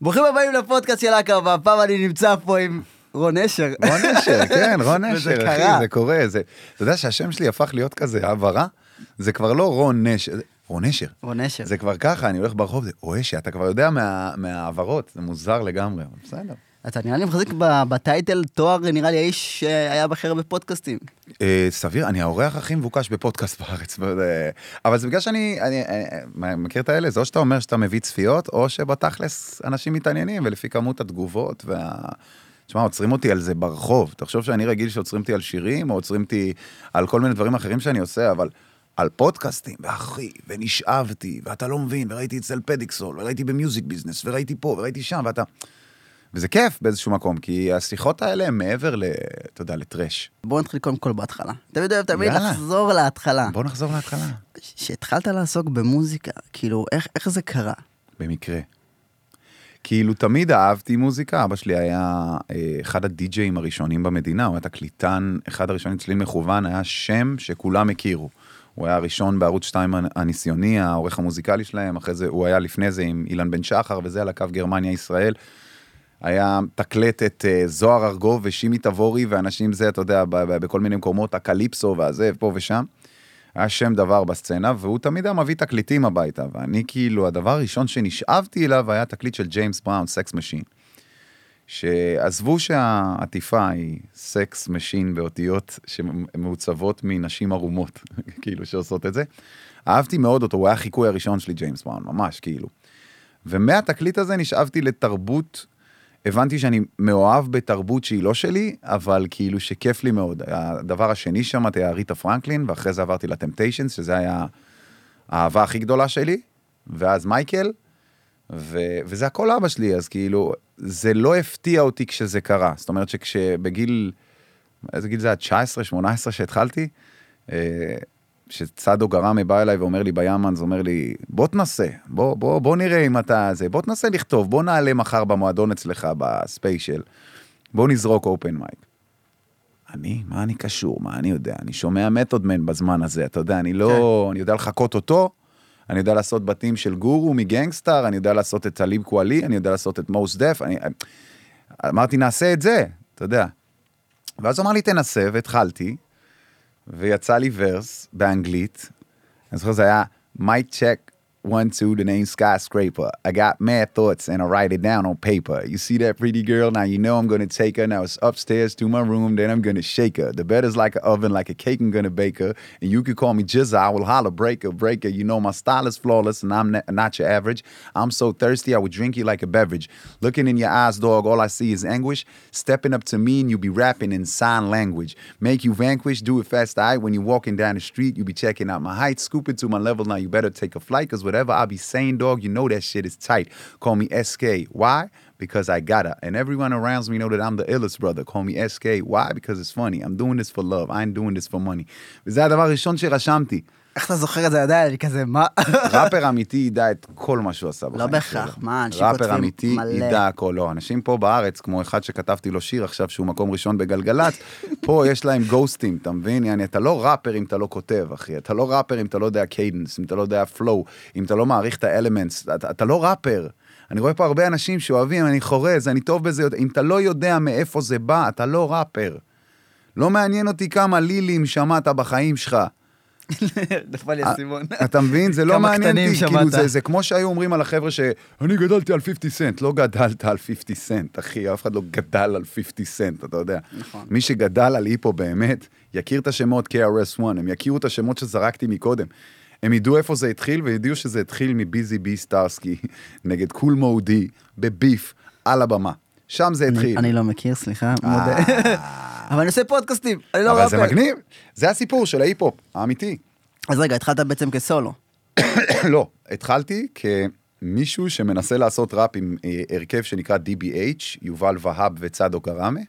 ברוכים הבאים לפודקאסט של אכר, והפעם אני נמצא פה עם רון אשר. רון אשר, כן, רון אשר, קרה. אחי, זה קורה. זה, אתה יודע שהשם שלי הפך להיות כזה העברה? זה כבר לא רון זה רון אשר. רון אשר. זה כבר ככה, אני הולך ברחוב, זה או אשר, אתה כבר יודע מה- מההעברות, זה מוזר לגמרי, בסדר. אתה נראה לי מחזיק בטייטל תואר, נראה לי האיש שהיה בכי הרבה פודקאסטים. אה, סביר, אני האורח הכי מבוקש בפודקאסט בארץ, וזה- אבל זה בגלל שאני אני, אני, מכיר את האלה, זה או שאתה אומר שאתה מביא צפיות, או שבתכלס אנשים מתעניינים, ולפי כמות התגובות וה... תשמע, עוצרים אותי על זה ברחוב. תחשוב שאני רגיל שעוצרים אותי על שירים, או עוצרים אותי על כל מיני דברים אחרים שאני עושה, אבל על פודקאסטים, ואחי, ונשאבתי, ואתה לא מבין, וראיתי אצל פדיקסול, וראיתי במיוזיק ביזנס, וראיתי פה, וראיתי שם, ואתה... וזה כיף באיזשהו מקום, כי השיחות האלה הם מעבר ל... אתה יודע, לטרש. בוא נתחיל קודם כל בהתחלה. תמיד אוהב תמיד יאללה. לחזור להתחלה. בוא נחזור להתחלה. כשהתחלת לעסוק במוזיקה, כאילו, איך איך זה קרה? במקרה. כאילו תמיד אהבתי מוזיקה, אבא שלי היה אה, אחד הדי-ג'אים הראשונים במדינה, הוא היה תקליטן, אחד הראשונים צליל מכוון, היה שם שכולם הכירו. הוא היה הראשון בערוץ 2 הניסיוני, העורך המוזיקלי שלהם, אחרי זה, הוא היה לפני זה עם אילן בן שחר, וזה על הקו גרמניה-ישראל. היה מתקלט את אה, זוהר ארגוב ושימי תבורי ואנשים זה, אתה יודע, בכל מיני מקומות, הקליפסו והזה, פה ושם. היה שם דבר בסצנה, והוא תמיד היה מביא תקליטים הביתה, ואני כאילו, הדבר הראשון שנשאבתי אליו היה תקליט של ג'יימס בראון, Sex Machine. שעזבו שהעטיפה היא Sex Machine באותיות שמעוצבות מנשים ערומות, כאילו שעושות את זה. אהבתי מאוד אותו, הוא היה החיקוי הראשון שלי, ג'יימס בראון, ממש, כאילו. ומהתקליט הזה נשאבתי לתרבות, הבנתי שאני מאוהב בתרבות שהיא לא שלי, אבל כאילו שכיף לי מאוד. הדבר השני שמעתי היה אריתה פרנקלין, ואחרי זה עברתי ל Temptations, שזה היה האהבה הכי גדולה שלי, ואז מייקל, ו- וזה הכל אבא שלי, אז כאילו, זה לא הפתיע אותי כשזה קרה. זאת אומרת שכשבגיל, איזה גיל זה היה? 19, 18 שהתחלתי, שצדו גרמי בא אליי ואומר לי ביאמן, זה אומר לי, בוא תנסה, בוא, בוא, בוא נראה אם אתה זה, בוא תנסה לכתוב, בוא נעלה מחר במועדון אצלך, בספיישל, בוא נזרוק open mic. אני? מה אני קשור? מה אני יודע? אני שומע Method Man בזמן הזה, אתה יודע, אני לא... אני יודע לחקות אותו, אני יודע לעשות בתים של גורו מגנגסטאר, אני יודע לעשות את טליב קואלי, אני יודע לעשות את מוס דף, אני... אמרתי, נעשה את זה, אתה יודע. ואז הוא אמר לי, תנסה, והתחלתי, ויצא לי ורס באנגלית, אני זוכר זה היה, mic check, one, two, the name skyscraper. I got mad thoughts and I write it down on paper. You see that pretty girl? Now you know I'm gonna take her. Now it's upstairs to my room, then I'm gonna shake her. The bed is like an oven, like a cake I'm gonna bake her. And you could call me Jizza, I will holler, break her, break her. You know my style is flawless and I'm not, your average. I'm so thirsty, I would drink you like a beverage. Looking in your eyes, dog, all I see is anguish. Stepping up to me and you be rapping in sign language. Make you vanquish, do it fast, I. When you're walking down the street, you be checking out my height, scoop it to my level. Now you better take a flight, cause whatever I be saying, dog, you know that shit is tight. Call me SK. Why? Because I gotta. And everyone around me know that I'm the illest brother. Call me SK. Why? Because it's funny. I'm doing this for love. I ain't doing this for money. וזה הדבר הראשון שרשמתי. איך אתה זוכר את זה עדיין? אני כזה, מה? ראפר אמיתי ידע את כל מה שהוא עשה בחיים לא בהכרח. מה, אנשים ראפר כותבים אמיתי מלא. ידע הכל, לא, אנשים פה בארץ, כמו אחד שכתבתי לו שיר עכשיו שהוא מקום ראשון בגלגלצ, פה יש להם גוסטים, אתה מבין? יעני, אתה לא ראפר אם אתה לא כותב, אחי, אתה לא ראפר אם אתה לא יודע cadence, אם אתה לא יודע flow, אם אתה לא מעריך את ה elements, אתה, אתה לא ראפר. אני רואה פה הרבה אנשים שאוהבים, אני חורז, אני טוב בזה, אם אתה לא יודע מאיפה זה בא, אתה לא ראפר. לא מעניין אותי כמה Lil ים שמעת בחיים שלך. נפל לי אה, האסימון. אתה מבין? זה לא מעניין אותי, כאילו שמעת. זה, זה כמו שהיו אומרים על החבר'ה שאני גדלתי על 50 סנט, לא גדלת על 50 סנט, אחי, אף אחד לא גדל על 50 סנט, אתה יודע. נכון. מי שגדל על היפ-הופ באמת, יכיר את השמות KRS-One, הם יכירו את השמות שזרקתי מקודם. הם ידעו איפה זה התחיל, וידעו שזה התחיל מ Busy Bee Starski נגד Kool Moe Dee, ב beef, על הבמה. שם זה התחיל. אני לא מכיר, סליחה, מודה. אבל אני עושה פודקאסטים, אני לא אבל זה ראפר. מגניב, זה הסיפור של ההיפ-הופ, האמיתי. אז רגע, התחלת בעצם כסולו. לא, התחלתי כמישהו שמנסה לעשות ראפ עם אה, הרכב שנקרא DBH, יובל והב וצדו גראמה,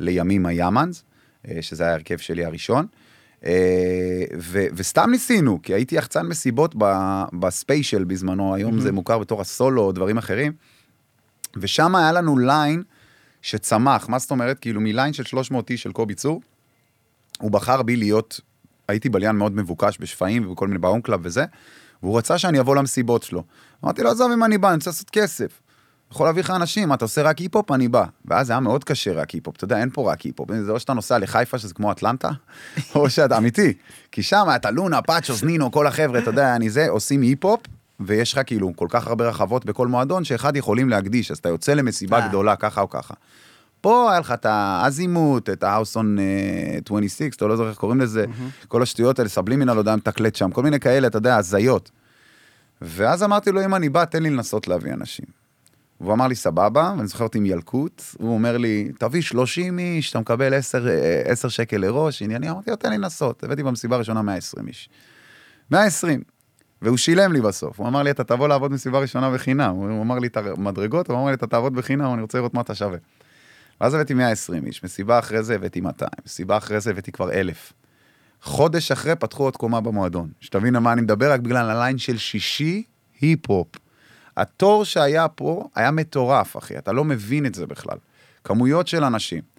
לימים היאמאנס, אה, שזה היה ההרכב שלי הראשון. אה, ו- וסתם ניסינו, כי הייתי יחצן מסיבות ב- בספיישל בזמנו, היום זה מוכר בתור הסולו או דברים אחרים. ושם היה לנו ליין שצמח, מה זאת אומרת? כאילו מליין של 300 איש של קובי צור, הוא בחר בי להיות, הייתי בליין מאוד מבוקש בשפיים ובכל מיני באון קלאב וזה, והוא רצה שאני אבוא למסיבות שלו. אמרתי לו, עזוב אם אני בא, אני רוצה לעשות כסף. יכול להביא לך אנשים, אתה עושה רק היפ-הופ, אני בא. ואז היה מאוד קשה רק היפ-הופ, אתה יודע, אין פה רק היפ-הופ. זה או שאתה נוסע לחיפה, שזה כמו אטלנטה, או שאתה אמיתי. כי שם אתה לונה, פאצ'וס, נינו, כל החבר'ה, אתה יודע, אני זה, עושים היפ-הופ, ויש לך כאילו כל כך הרבה רחבות בכל מועדון, שאחד יכולים להקדיש, אז אתה יוצא למסיבה אה. גדולה, ככה או ככה. פה היה לך את האזימוט, את on אה, 26, אתה לא זוכר איך קוראים לזה, כל השטויות האלה, סבלימינל, לא יודע, מתקלט שם, כל מיני כאלה, אתה יודע, הזיות. ואז אמרתי לו, אם אני בא, תן לי לנסות להביא אנשים. והוא אמר לי, סבבה, ואני זוכר אותי עם ילקוט, הוא אומר לי, תביא 30 איש, אתה מקבל 10, אה, 10 שקל לראש, ענייני, אמרתי לו, תן לי לנסות. הבאתי במסיבה הראשונה 120 איש. 120. והוא שילם לי בסוף, הוא אמר לי, אתה תבוא לעבוד מסיבה ראשונה בחינם. הוא אמר לי את המדרגות, הוא אמר לי, אתה תעבוד בחינם, אני רוצה לראות מה אתה שווה. ואז הבאתי 120 איש, מסיבה אחרי זה הבאתי 200, מסיבה אחרי זה הבאתי כבר 1,000. חודש אחרי פתחו עוד קומה במועדון. שתבין על מה אני מדבר, רק בגלל הליין של שישי, היפ-הופ. התור שהיה פה היה מטורף, אחי, אתה לא מבין את זה בכלל. כמויות של אנשים.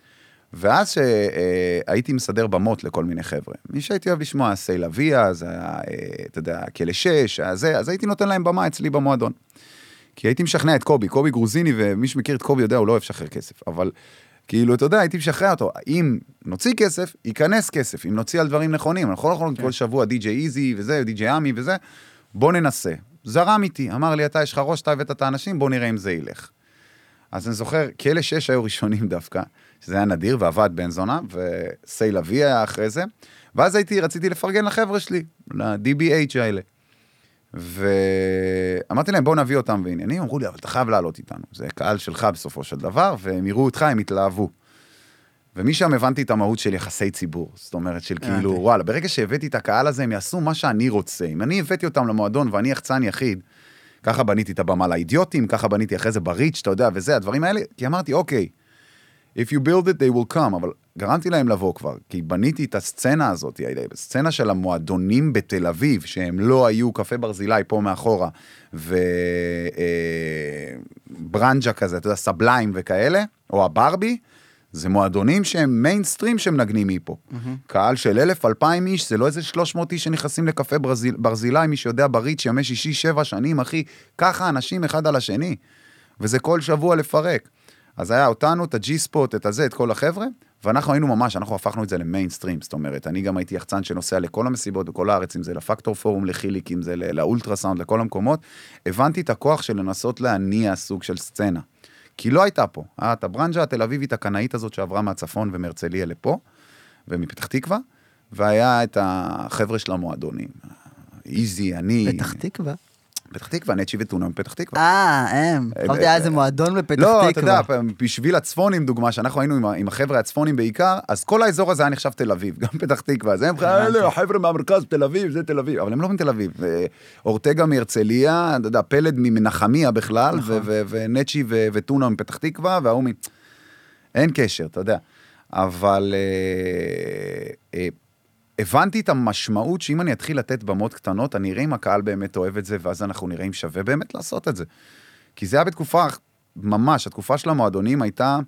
ואז שהייתי מסדר במות לכל מיני חבר'ה, מי שהייתי אוהב לשמוע, סיילה ויה, זה היה, אה, אתה יודע, כלא שש, זה, אז הייתי נותן להם במה אצלי במועדון. כי הייתי משכנע את קובי, קובי גרוזיני, ומי שמכיר את קובי יודע, הוא לא אוהב לשחרר כסף, אבל כאילו, אתה יודע, הייתי משחרר אותו, אם נוציא כסף, ייכנס כסף, אם נוציא על דברים נכונים, אנחנו לא יכולים כל שבוע די.ג'יי איזי וזה, די.ג'יי עמי וזה, בוא ננסה. זרם איתי, אמר לי, אתה יש לך ראש, אתה הבאת את האנשים, בוא נראה אם זה ילך. אז אני זוכר, כלא שש היו ראשונים דווקא, שזה היה נדיר ועבד בן זונה, וסייל אבי היה אחרי זה, ואז הייתי, רציתי לפרגן לחבר'ה שלי, ל-DBH האלה. ואמרתי להם, בואו נביא אותם בעניינים, אמרו לי, אבל אתה חייב לעלות איתנו, זה קהל שלך בסופו של דבר, והם יראו אותך, הם יתלהבו. ומשם הבנתי את המהות של יחסי ציבור, זאת אומרת, של כאילו. וואלה, ברגע שהבאתי את הקהל הזה, הם יעשו מה שאני רוצה. אם אני הבאתי אותם למועדון ואני יחצן יחיד, ככה בניתי את הבמה לאידיוטים, ככה בניתי אחרי זה בריץ', אתה יודע, וזה, הדברים האלה, כי אמרתי, אוקיי, if you build it, they will come, אבל גרמתי להם לבוא כבר, כי בניתי את הסצנה הזאת, הסצנה של המועדונים בתל אביב, שהם לא היו קפה ברזילי פה מאחורה, וברנג'ה כזה, אתה יודע, סבליים וכאלה, או הברבי, זה מועדונים שהם מיינסטרים שמנגנים היפו. קהל של אלף, אלפיים איש, זה לא איזה 300 איש שנכנסים לקפה ברזיל, ברזילי, מי שיודע בריץ' ימי שישי, שבע שנים, אחי, ככה אנשים אחד על השני. וזה כל שבוע לפרק. אז היה אותנו, את הג'י ספוט, את הזה, את כל החבר'ה, ואנחנו היינו ממש, אנחנו הפכנו את זה למיינסטרים, זאת אומרת, אני גם הייתי יחצן שנוסע לכל המסיבות בכל הארץ, אם זה לפקטור פורום, לחיליק, אם זה לאולטרסאונד, לכל המקומות, הבנתי את הכוח של לנסות להניע סוג של סצנה. כי לא הייתה פה, היה את הברנז'ה התל אביבית הקנאית הזאת שעברה מהצפון ומהרצליה לפה, ומפתח תקווה, והיה את החבר'ה של המועדונים. איזי, אני... פתח תקווה. פתח תקווה, נצ'י וטונה מפתח תקווה. אה, הם. חשבתי היה איזה מועדון בפתח תקווה. לא, אתה יודע, בשביל הצפונים, דוגמה, שאנחנו היינו עם, החבר'ה הצפונים בעיקר, אז כל האזור הזה היה נחשב תל אביב, גם פתח תקווה. אז הם אלה, החבר'ה מהמרכז, תל אביב, זה תל אביב. אבל הם לא מתל אביב. אה, אורטגה מהרצליה, אתה יודע, פלד ממנחמיה בכלל, ו- ונצ'י וטונה מפתח תקווה, וההוא מ... אין קשר, אתה יודע. אבל אה, אה, הבנתי את המשמעות שאם אני אתחיל לתת במות קטנות, אני אראה אם הקהל באמת אוהב את זה, ואז אנחנו נראה אם שווה באמת לעשות את זה. כי זה היה בתקופה, ממש, התקופה של המועדונים הייתה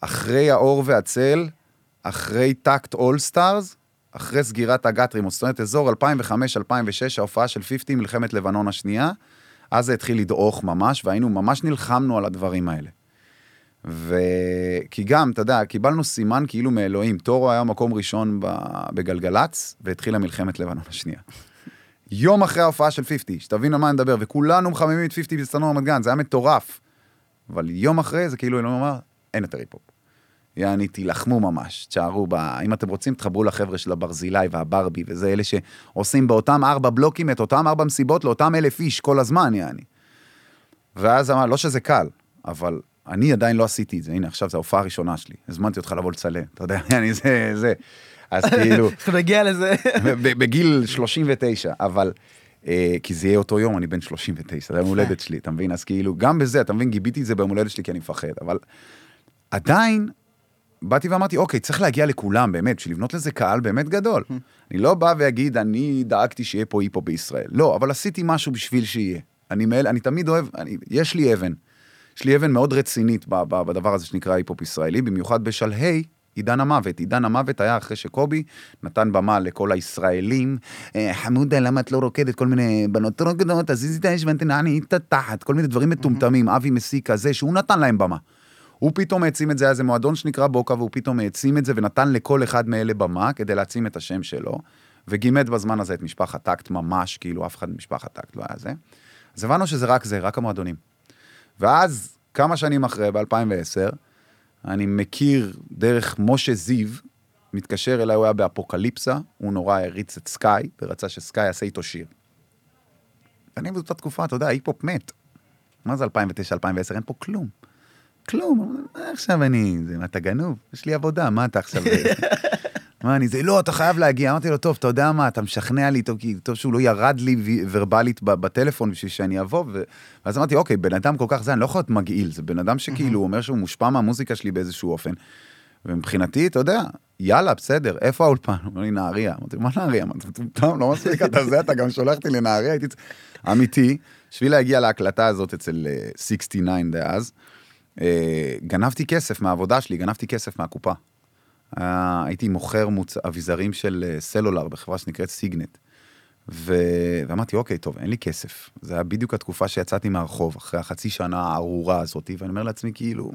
אחרי האור והצל, אחרי TACT All Stars, אחרי סגירת הגאטרים, זאת אומרת, אזור 2005-2006, ההופעה של 50, מלחמת לבנון השנייה, אז זה התחיל לדעוך ממש, והיינו, ממש נלחמנו על הדברים האלה. וכי גם, אתה יודע, קיבלנו סימן כאילו מאלוהים. טורו היה מקום ראשון בגלגלצ, והתחילה מלחמת לבנון השנייה. יום אחרי ההופעה של 50, שתבין על מה אני מדבר, וכולנו מחממים את 50 בסצנון רמת גן, זה היה מטורף. אבל יום אחרי זה כאילו אלוהים אמר, אין יותר היפ-הופ. יעני, תילחמו ממש, תשארו ב... אם אתם רוצים, תחברו לחבר'ה של הברזילי והברבי, וזה אלה שעושים באותם ארבע בלוקים את אותם ארבע מסיבות לאותם אלף איש כל הזמן, יעני. ואז אמר, לא שזה קל, אבל אני עדיין לא עשיתי את זה, הנה, עכשיו זו ההופעה הראשונה שלי, הזמנתי אותך לבוא לצלם, אתה יודע, אני זה, זה. אז כאילו, נגיע לזה? בגיל 39, אבל... אה, כי זה יהיה אותו יום, אני בן 39, זה היום הולדת שלי, אתה מבין? אז כאילו, גם בזה, אתה מבין, גיביתי את זה ביום הולדת שלי כי אני מפחד, אבל עדיין, באתי ואמרתי, אוקיי, צריך להגיע לכולם, באמת, בשביל לבנות לזה קהל באמת גדול. אני לא בא ואגיד, אני דאגתי שיהיה פה היפו בישראל. לא, אבל עשיתי משהו בשביל שיהיה. אני, מאל, אני תמיד אוהב, אני, יש לי אבן. יש לי אבן מאוד רצינית בדבר הזה שנקרא היפ-הופ ישראלי, במיוחד בשלהי עידן המוות. עידן המוות היה אחרי שקובי נתן במה לכל הישראלים, אה, חמודה, למה את לא רוקדת? כל מיני בנות רוקדות, תזיזי את האש ותנעני את התחת, כל מיני דברים מטומטמים, אבי מסיק כזה, שהוא נתן להם במה. הוא פתאום העצים את זה, היה איזה מועדון שנקרא בוקה, והוא פתאום העצים את זה ונתן לכל אחד מאלה במה כדי להעצים את השם שלו, וגימד בזמן הזה את משפחת טקט ממש, כאילו אף אחד ממשפחת טקט לא היה זה. אז הבנו שזה רק זה, רק המועדונים. ואז, כמה שנים אחרי, ב-2010, אני מכיר דרך משה זיו, מתקשר אליי, הוא היה באפוקליפסה, הוא נורא הריץ את סקאי, ורצה שסקאי יעשה איתו שיר. ואני באותה תקופה, אתה יודע, ההיפ-הופ מת. מה זה 2009-2010? אין פה כלום. כלום, עכשיו אני, אתה גנוב? יש לי עבודה, מה אתה עכשיו... מה אני זה, לא, אתה חייב להגיע. אמרתי לו, טוב, אתה יודע מה, אתה משכנע לי, טוב, כי טוב שהוא לא ירד לי ורבלית בטלפון בשביל שאני אבוא. ואז אמרתי, אוקיי, בן אדם כל כך זה, אני לא יכול להיות מגעיל, זה בן אדם שכאילו אומר שהוא מושפע מהמוזיקה שלי באיזשהו אופן. ומבחינתי, אתה יודע, יאללה, בסדר, איפה האולפן? הוא אומר לי, נהריה. אמרתי, מה נהריה? אמרתי, טוב, לא מספיק, אתה זה, אתה גם שולח אותי לנהריה, הייתי... אמיתי, בשביל להגיע להקלטה הזאת אצל אה, 69 דאז, אה, גנבתי כסף מהעבודה שלי, גנבתי כסף מהקופה. הייתי מוכר מוצ... אביזרים של אה, סלולר בחברה שנקראת סיגנט. ו... ואמרתי, אוקיי, טוב, אין לי כסף. זה היה בדיוק התקופה שיצאתי מהרחוב, אחרי החצי שנה הארורה הזאת, ואני אומר לעצמי, כאילו,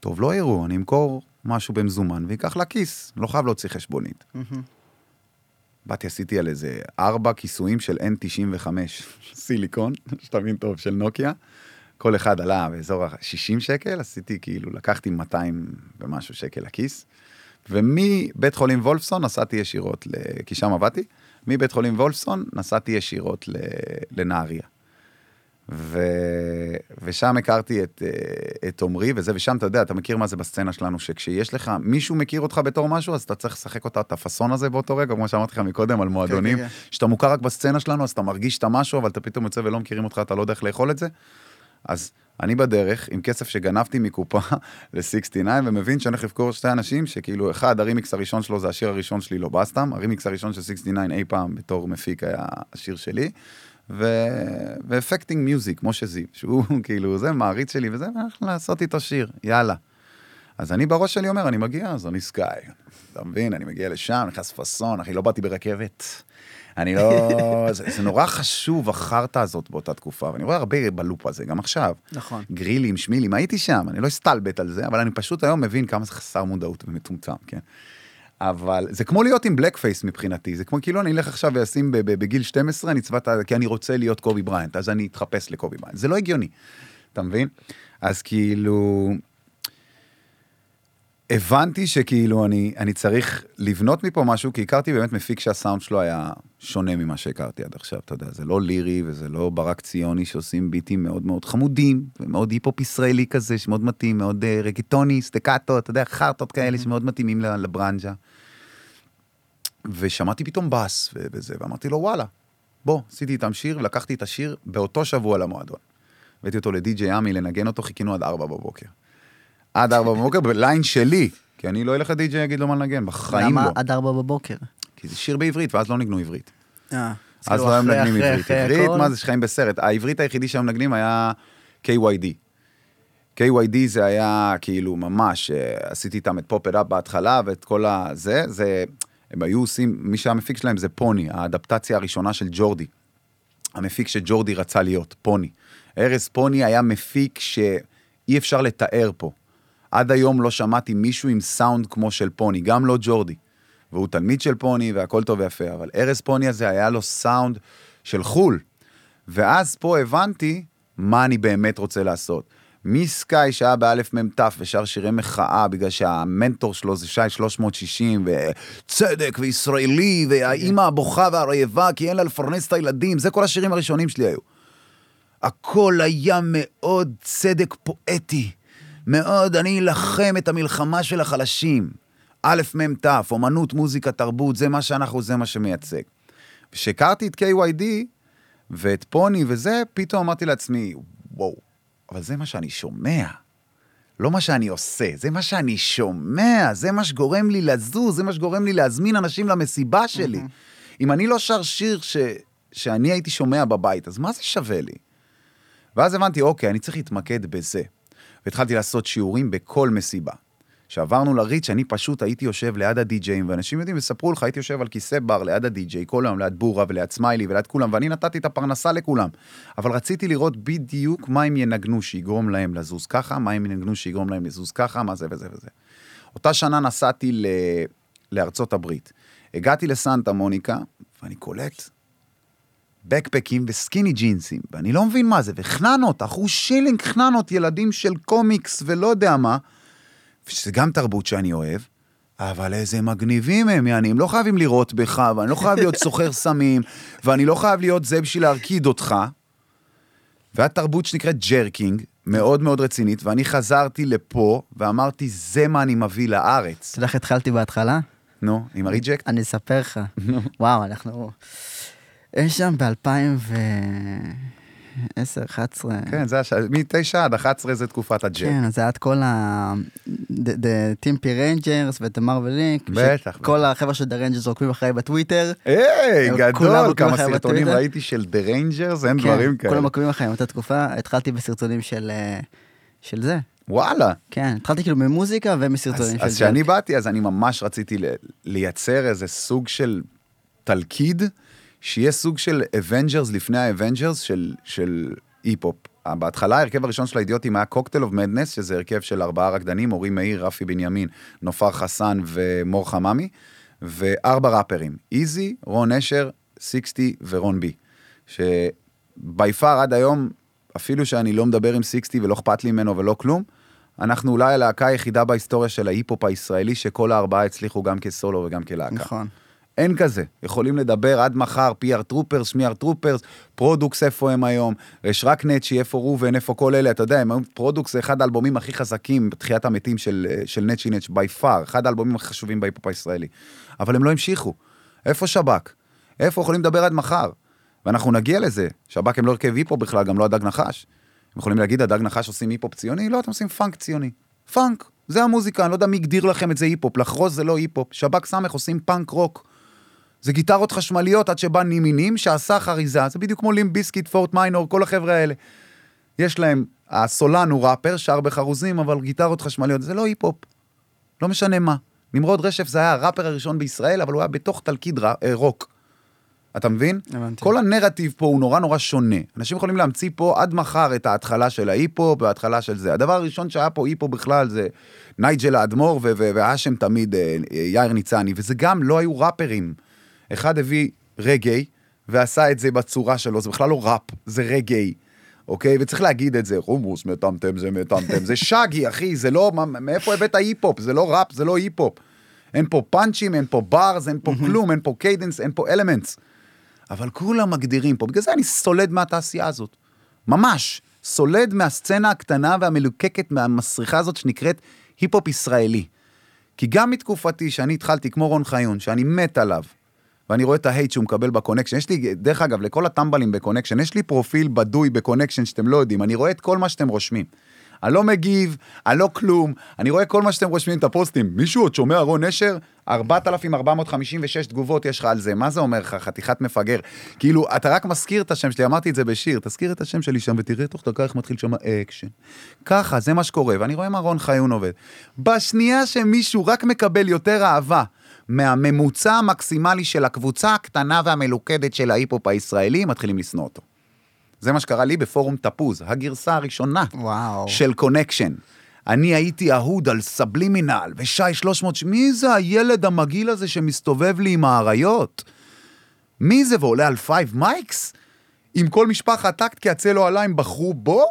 טוב, לא יראו, אני אמכור משהו במזומן ואקח לכיס, לא חייב להוציא חשבונית. באתי, עשיתי על איזה ארבע כיסויים של N95 סיליקון, שתבין טוב, של נוקיה. כל אחד עלה באזור ה-60 שקל, עשיתי כאילו, לקחתי 200 ומשהו שקל לכיס. ומבית חולים וולפסון נסעתי ישירות, ל... כי שם עבדתי, מבית חולים וולפסון נסעתי ישירות ל... לנהריה. ו... ושם הכרתי את, אה, את עמרי וזה, ושם אתה יודע, אתה מכיר מה זה בסצנה שלנו, שכשיש לך, מישהו מכיר אותך בתור משהו, אז אתה צריך לשחק אותה, את הפאסון הזה באותו רגע, כמו שאמרתי לך מקודם, על מועדונים, כן, כן. שאתה מוכר רק בסצנה שלנו, אז אתה מרגיש את המשהו, אבל אתה פתאום יוצא ולא מכירים אותך, אתה לא יודע איך לאכול את זה. אז אני בדרך, עם כסף שגנבתי מקופה ל-69, ומבין שאני הולך לבכור שתי אנשים, שכאילו, אחד, הרימיקס הראשון שלו זה השיר הראשון שלי, לא בסטם, הרימיקס הראשון של 69 אי פעם בתור מפיק היה השיר שלי, ואפקטינג מיוזיק, משה זיו, שהוא כאילו, זה מעריץ שלי וזה, והלכנו לעשות איתו שיר, יאללה. אז אני בראש שלי אומר, אני מגיע, אז אני סקאי. אתה מבין, אני מגיע לשם, נכנס פאסון, אחי, לא באתי ברכבת. אני לא... זה, זה נורא חשוב, החרטא הזאת באותה תקופה, ואני רואה הרבה בלופ הזה, גם עכשיו. נכון. גרילים, שמילים, הייתי שם, אני לא אסתלבט על זה, אבל אני פשוט היום מבין כמה זה חסר מודעות ומטומטם, כן? אבל זה כמו להיות עם blackface מבחינתי, זה כמו כאילו אני אלך עכשיו ואשים בגיל 12, אני צבעת, כי אני רוצה להיות קובי בריינט, אז אני אתחפש לקובי בריינט, זה לא הגיוני, אתה מבין? אז כאילו, הבנתי שכאילו אני, אני צריך לבנות מפה משהו, כי הכרתי באמת מפיק שהסאונד שלו היה שונה ממה שהכרתי עד עכשיו, אתה יודע, זה לא לירי וזה לא ברק ציוני שעושים ביטים מאוד מאוד חמודים, ומאוד היפ-הופ ישראלי כזה, שמאוד מתאים, מאוד אה, רגיטוני, סטקטו, אתה יודע, חרטות כאלה שמאוד מתאימים לברנז'ה. ושמעתי פתאום בס וזה, ואמרתי לו, וואלה, בוא, עשיתי איתם שיר, ולקחתי את השיר באותו שבוע למועדון. הבאתי אותו לדי.ג'יי עמי לנגן אותו, חיכינו עד ארבע בבוקר. עד ארבע בבוקר בליין שלי, כי אני לא אלך לדי.ג'יי יגיד לו מה לנגן, בחיים למה לא. עד ארבע בבוקר? כי זה שיר בעברית, ואז לא ניגנו עברית. אה, אז כאילו לא היו מנגנים עברית. עברית? מה זה שחיים בסרט? העברית היחידי שהיו מנגנים היה KYD. KYD זה היה כאילו ממש, אה, עשיתי איתם את פופ אפ בהתחלה ואת כל הזה, זה, הם היו עושים, מי שהמפיק שלהם זה פוני, האדפטציה הראשונה של ג'ורדי. המפיק שג'ורדי רצה להיות, פוני. ארז פוני היה מפיק שאי אפשר לתאר פה. עד היום לא שמעתי מישהו עם סאונד כמו של פוני, גם לא ג'ורדי. והוא תלמיד של פוני והכל טוב ויפה, אבל ארז פוני הזה היה לו סאונד של חו"ל. ואז פה הבנתי מה אני באמת רוצה לעשות. מסקאי שהיה באלף מ"ת ושר שירי מחאה בגלל שהמנטור שלו זה שי 360 וצדק וישראלי והאימא הבוכה והרעבה כי אין לה לפרנס את הילדים, זה כל השירים הראשונים שלי היו. הכל היה מאוד צדק פואטי, מאוד אני אלחם את המלחמה של החלשים. א', מ', ת', אומנות, מוזיקה, תרבות, זה מה שאנחנו, זה מה שמייצג. כשהכרתי את KYD ואת פוני וזה, פתאום אמרתי לעצמי, וואו, אבל זה מה שאני שומע. לא מה שאני עושה, זה מה שאני שומע, זה מה שגורם לי לזוז, זה מה שגורם לי להזמין אנשים למסיבה שלי. אם אני לא שר שיר ש... שאני הייתי שומע בבית, אז מה זה שווה לי? ואז הבנתי, אוקיי, אני צריך להתמקד בזה. והתחלתי לעשות שיעורים בכל מסיבה. כשעברנו לריץ', אני פשוט הייתי יושב ליד הדי-ג'אים, ואנשים יודעים, יספרו לך, הייתי יושב על כיסא בר ליד הדי-ג'יי, כל היום ליד בורה וליד סמיילי וליד כולם, ואני נתתי את הפרנסה לכולם. אבל רציתי לראות בדיוק מה הם ינגנו שיגרום להם לזוז ככה, מה הם ינגנו שיגרום להם לזוז ככה, מה זה וזה וזה. אותה שנה נסעתי ל... לארצות הברית. הגעתי לסנטה מוניקה, ואני קולט בקפקים ו skinny ג'ינסים, ואני לא מבין מה זה, וחננות, אחוז שילינג חננות, ילדים של קומיקס ולא יודע מה, שזה גם תרבות שאני אוהב, אבל איזה מגניבים הם, יעני, הם לא חייבים לראות בך, ואני לא חייב להיות סוחר סמים, ואני לא חייב להיות זה בשביל להרקיד אותך. והתרבות שנקראת jerking, מאוד מאוד רצינית, ואני חזרתי לפה ואמרתי, זה מה אני מביא לארץ. אתה יודע איך התחלתי בהתחלה? נו, עם הריג'קט? אני אספר לך. וואו, אנחנו... אי שם ב-2010, 11. כן, זה השעה, מ-9 עד 11 זה תקופת הג'ק. כן, אז היה את כל ה... The Timpy Rangers ואת המרוויל לינק. בטח, כל החבר'ה של The Rangers עוקבים אחריי בטוויטר. היי, גדול, כמה סרטונים. ראיתי של The Rangers, אין כן, דברים כאלה. כולם עוקבים אחריי באותה תקופה. התחלתי בסרטונים של... אה, זה. וואלה. כן, התחלתי כאילו ממוזיקה ומסרטונים של אז כשאני באתי, אז אני ממש רציתי לייצר איזה סוג של תלכיד, שיהיה סוג של Avengers לפני ה Avengers של, של היפ-הופ. בהתחלה ההרכב הראשון של האידיוטים היה Cocktail of Madness, שזה הרכב של ארבעה רקדנים, אורי מאיר, רפי בנימין, נופר חסן ומור חממי, וארבע ראפרים, איזי, רון נשר, סיקסטי ורון בי. שבי פאר עד היום, אפילו שאני לא מדבר עם סיקסטי ולא אכפת לי ממנו ולא כלום, אנחנו אולי הלהקה היחידה בהיסטוריה של ההיפ-הופ הישראלי, שכל הארבעה הצליחו גם כסולו וגם כלהקה. נכון. אין כזה. יכולים לדבר עד מחר, PR טרופרס, שמיאר טרופרס, פרודוקס איפה הם היום, יש רק נצ'י, איפה ראובן, איפה כל אלה, אתה יודע, הם היום, פרודוקס זה אחד האלבומים הכי חזקים בתחיית המתים של, של נצ'י נצ' בי פאר, אחד האלבומים הכי חשובים בהיפ-הופ הישראלי. אבל הם לא המשיכו. איפה שב"כ? איפה יכולים לדבר עד מחר? ואנחנו נגיע לזה. שב"כ הם לא הרכב היפ-הופ בכלל, גם לא הדג נחש. הם יכולים להגיד, הדג נחש עושים היפ-הופ ציוני? לא, אתם עושים פאנק ציוני. פאנק, זה המוזיקה, אני לא יודע מי הגדיר לכם את זה היפ-הופ, לחרוז זה לא היפ-הופ. שב"כ סמך עושים פאנק רוק. זה גיטרות חשמליות עד שבא נימי נים שעשה חריזה, זה בדיוק כמו Limp Bizkit, Fort Minor, כל החבר'ה האלה. יש להם, הסולן הוא ראפר, שר בחרוזים, אבל גיטרות חשמליות, זה לא היפ-הופ. לא משנה מה. נמרוד רשף זה היה הראפר הראשון בישראל, אבל הוא היה בתוך תלכיד אה, רוק. אתה מבין? הבנתי. כל הנרטיב פה הוא נורא נורא שונה. אנשים יכולים להמציא פה עד מחר את ההתחלה של ההיפ-הופ וההתחלה של זה. הדבר הראשון שהיה פה היפ-הופ בכלל זה נייג'ל האדמו"ר והאשם תמיד, אה, אה, יאיר ניצני, וזה גם לא היו ראפרים. אחד הביא רגאיי ועשה את זה בצורה שלו, זה בכלל לא ראפ, זה רגאיי. אוקיי? וצריך להגיד את זה, חומוס מטמטם זה מטמטם, זה שגי, אחי, זה לא, מאיפה הבאת היפ-הופ? זה לא ראפ, זה לא היפ-הופ. אין פה פאנצ'ים, אין פה bars, אין פה כלום, אין פה cadence, אין פה elements. אבל כולם מגדירים פה, בגלל זה אני סולד מהתעשייה הזאת. ממש. סולד מהסצנה הקטנה והמלוכלכת והמסריחה הזאת שנקראת היפ-הופ ישראלי. כי גם מתקופתי, שאני התחלתי כמו רון חיון, שאני מת עליו, ואני רואה את ה hate שהוא מקבל בקונקשן, יש לי, דרך אגב, לכל הטמבלים בקונקשן, יש לי פרופיל בדוי בקונקשן שאתם לא יודעים, אני רואה את כל מה שאתם רושמים. אני לא מגיב, אני לא כלום, אני רואה כל מה שאתם רושמים את הפוסטים. מישהו עוד שומע רון נשר? 4,456 תגובות יש לך על זה, מה זה אומר לך, חתיכת מפגר? כאילו, אתה רק מזכיר את השם שלי, אמרתי את זה בשיר, תזכיר את השם שלי שם ותראה תוך דקה איך מתחיל שם אקשן. ככה, זה מה שקורה, ואני רואה מה רון חיון עובר. בשנייה שמישהו רק מקבל יותר אהבה מהממוצע המקסימלי של הקבוצה הקטנה והמלוכדת של ההיפ-הופ הישראלי, מתחילים לשנוא אותו. זה מה שקרה לי בפורום תפוז, הגרסה הראשונה וואו. של קונקשן. אני הייתי אהוד על סבלימינל, ושי 300, ש- מי זה הילד המגעיל הזה שמסתובב לי עם האריות? מי זה ועולה על Five Mics? עם כל משפחת טקט, כי הצל ו עלה, הם בחרו בו,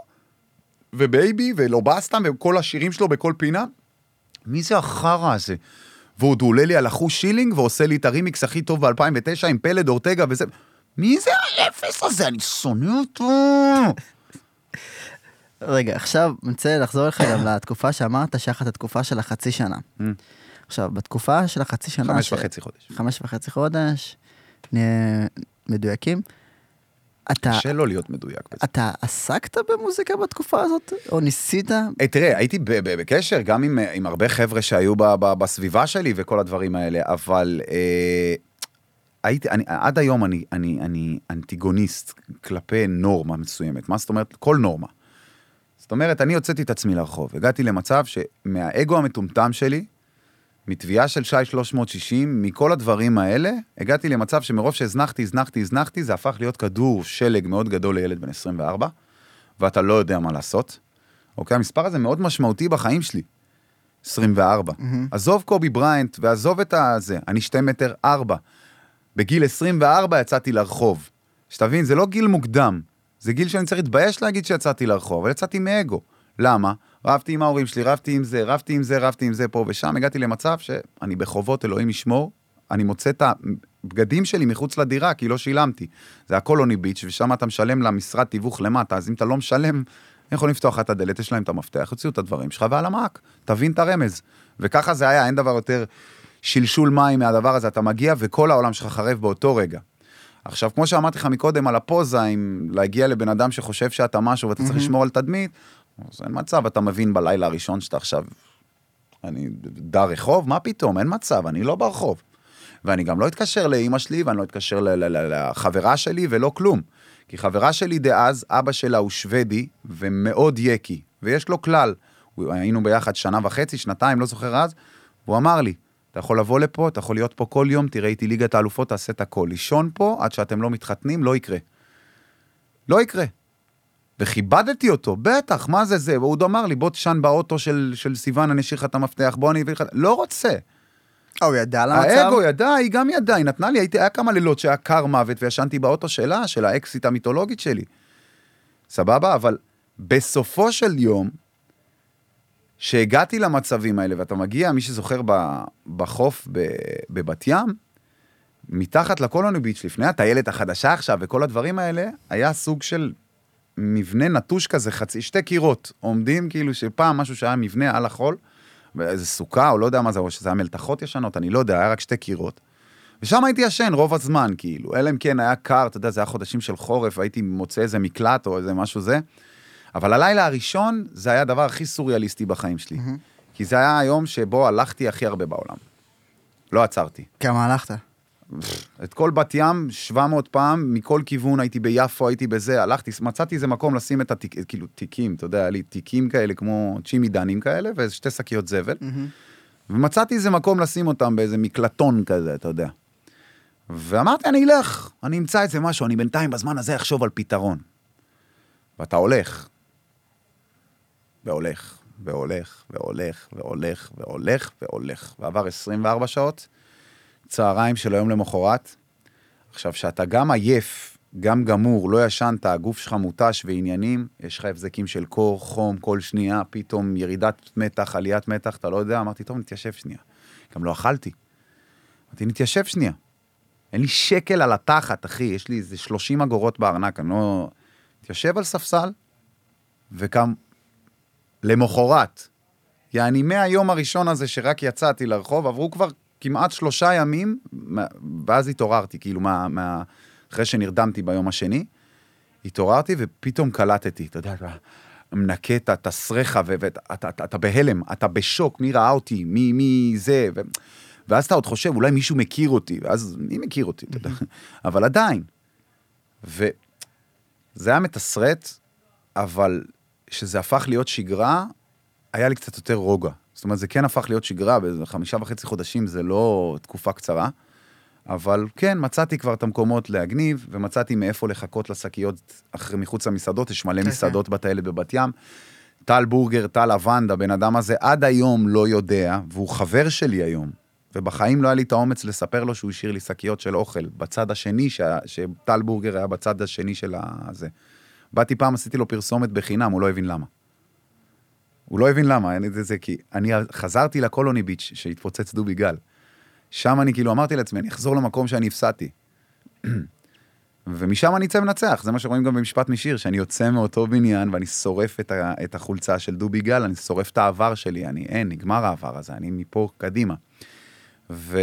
ובייבי, ולא בסטם, וכל השירים שלו בכל פינה? מי זה החרא הזה? ועוד הוא עולה לי על אחוז שילינג ועושה לי את הרימיקס הכי טוב ב-2009 עם פלד אורטגה וזה... מי זה האפס הזה? אני שונא אותו. רגע, עכשיו אני רוצה לחזור לך גם לתקופה שאמרת, שהיה לך את התקופה של החצי שנה. עכשיו, בתקופה של החצי שנה... Mm. חמש ש- וחצי חודש. חמש וחצי חודש, נהיה מדויקים. אתה, קשה לא להיות מדויק בזה. אתה עסקת במוזיקה בתקופה הזאת? או ניסית? אה, תראה, הייתי בקשר גם עם, עם הרבה חבר'ה שהיו ב- ב- בסביבה שלי וכל הדברים האלה, אבל אה, הייתי, אני, עד היום אני, אני, אני אנטיגוניסט כלפי נורמה מסוימת. מה זאת אומרת? כל נורמה. זאת אומרת, אני הוצאתי את עצמי לרחוב. הגעתי למצב שמהאגו המטומטם שלי, מתביעה של שי 360, מכל הדברים האלה, הגעתי למצב שמרוב שהזנחתי, הזנחתי, הזנחתי, זה הפך להיות כדור שלג מאוד גדול לילד בן 24, ואתה לא יודע מה לעשות. אוקיי? המספר הזה מאוד משמעותי בחיים שלי. 24. Mm-hmm. עזוב קובי בריינט ועזוב את הזה, אני שתי מטר ארבע. בגיל 24 יצאתי לרחוב. שתבין, זה לא גיל מוקדם, זה גיל שאני צריך להתבייש להגיד שיצאתי לרחוב, אבל יצאתי מאגו. למה? רבתי עם ההורים שלי, רבתי עם זה, רבתי עם זה, רבתי עם זה פה ושם, הגעתי למצב שאני בחובות, אלוהים ישמור, אני מוצא את הבגדים שלי מחוץ לדירה, כי לא שילמתי. זה הקולוני ביץ', ושם אתה משלם למשרד תיווך למטה, אז אם אתה לא משלם, הם יכולים לפתוח את הדלת, יש להם את המפתח, יוציאו את הדברים שלך ועל המעק, תבין את הרמז. וככה זה היה, אין דבר יותר שלשול מים מהדבר הזה, אתה מגיע וכל העולם שלך חרב באותו רגע. עכשיו, כמו שאמרתי לך מקודם על הפוזה, אם להגיע לבן אדם שחושב שאתה משהו ואתה צריך לשמור על תדמית, אז אין מצב, אתה מבין בלילה הראשון שאתה עכשיו, אני דר רחוב? מה פתאום, אין מצב, אני לא ברחוב. ואני גם לא אתקשר לאימא שלי, ואני לא אתקשר לחברה שלי ולא כלום. כי חברה שלי דאז, אבא שלה הוא שוודי ומאוד יקי, ויש לו כלל. היינו ביחד שנה וחצי, שנתיים, לא זוכר אז, והוא אמר לי, אתה יכול לבוא לפה, אתה יכול להיות פה כל יום, תראה איתי ליגת האלופות, תעשה את הכל. לישון פה עד שאתם לא מתחתנים, לא יקרה. לא יקרה. וכיבדתי אותו, בטח, מה זה זה? והוא אמר לי, בוא תשן באוטו של, של סיוון, אני אשאיר לך את המפתח, בוא אני אביא לך... לא רוצה. הוא ידע על המצב? האגו ידע, היא גם ידעה, היא נתנה לי, הייתי, היה כמה לילות שהיה קר מוות וישנתי באוטו שלה, של האקסיט המיתולוגית שלי. סבבה? אבל בסופו של יום, שהגעתי למצבים האלה, ואתה מגיע, מי שזוכר בחוף בבת ים, מתחת לקולוני ביץ', לפני הטיילת החדשה עכשיו וכל הדברים האלה, היה סוג של מבנה נטוש כזה, חצי, שתי קירות, עומדים כאילו שפעם משהו שהיה מבנה על החול, ואיזה סוכה, או לא יודע מה זה, או שזה היה מלתחות ישנות, אני לא יודע, היה רק שתי קירות. ושם הייתי ישן רוב הזמן, כאילו, אלא אם כן היה קר, אתה יודע, זה היה חודשים של חורף, הייתי מוצא איזה מקלט או איזה משהו זה. אבל הלילה הראשון, זה היה הדבר הכי סוריאליסטי בחיים שלי. Mm-hmm. כי זה היה היום שבו הלכתי הכי הרבה בעולם. לא עצרתי. כמה הלכת? את כל בת ים 700 פעם, מכל כיוון, הייתי ביפו, הייתי בזה, הלכתי, מצאתי איזה מקום לשים את התיק, כאילו תיקים, אתה יודע, היה לי תיקים כאלה כמו צ'ימי דנים כאלה, ושתי שקיות זבל, mm-hmm. ומצאתי איזה מקום לשים אותם באיזה מקלטון כזה, אתה יודע. ואמרתי, אני אלך, אני אמצא איזה משהו, אני בינתיים בזמן הזה אחשוב על פתרון. ואתה הולך, והולך, והולך, והולך, והולך, והולך, והולך, ועבר 24 שעות, צהריים של היום למחרת. עכשיו, שאתה גם עייף, גם גמור, לא ישנת, הגוף שלך מותש ועניינים, יש לך הבזקים של קור, חום, כל שנייה, פתאום ירידת מתח, עליית מתח, אתה לא יודע, אמרתי, טוב, נתיישב שנייה. גם לא אכלתי. אמרתי, נתיישב שנייה. אין לי שקל על התחת, אחי, יש לי איזה 30 אגורות בארנק, אני לא... נתיישב על ספסל, וקם למחרת. יעני, מהיום הראשון הזה שרק יצאתי לרחוב, עברו כבר כמעט שלושה ימים, ואז התעוררתי, כאילו, מה, מה, אחרי שנרדמתי ביום השני, התעוררתי ופתאום קלטתי, אתה יודע, אתה מנקה את הסרחה, ואתה בהלם, אתה בשוק, מי ראה אותי, מי, מי זה, ו... ואז אתה עוד חושב, אולי מישהו מכיר אותי, ואז מי מכיר אותי, אתה יודע, אבל עדיין. וזה היה מתסרט, אבל כשזה הפך להיות שגרה, היה לי קצת יותר רוגע. זאת אומרת, זה כן הפך להיות שגרה, באיזה חמישה וחצי חודשים זה לא תקופה קצרה, אבל כן, מצאתי כבר את המקומות להגניב, ומצאתי מאיפה לחכות לשקיות אחרי מחוץ למסעדות, יש מלא כן, מסעדות כן. בטיילת בבת ים. טל בורגר, טל אבנדה, הבן אדם הזה עד היום לא יודע, והוא חבר שלי היום, ובחיים לא היה לי את האומץ לספר לו שהוא השאיר לי שקיות של אוכל, בצד השני, שטל בורגר היה בצד השני של הזה. באתי פעם, עשיתי לו פרסומת בחינם, הוא לא הבין למה. הוא לא הבין למה, אין את זה, כי אני חזרתי לקולוני ביץ' שהתפוצץ דובי גל. שם אני כאילו אמרתי לעצמי, אני אחזור למקום שאני הפסדתי. ומשם אני אצא מנצח, זה מה שרואים גם במשפט משיר, שאני יוצא מאותו בניין ואני שורף את, ה, את החולצה של דובי גל, אני שורף את העבר שלי, אני, אין, נגמר העבר הזה, אני מפה קדימה. ו...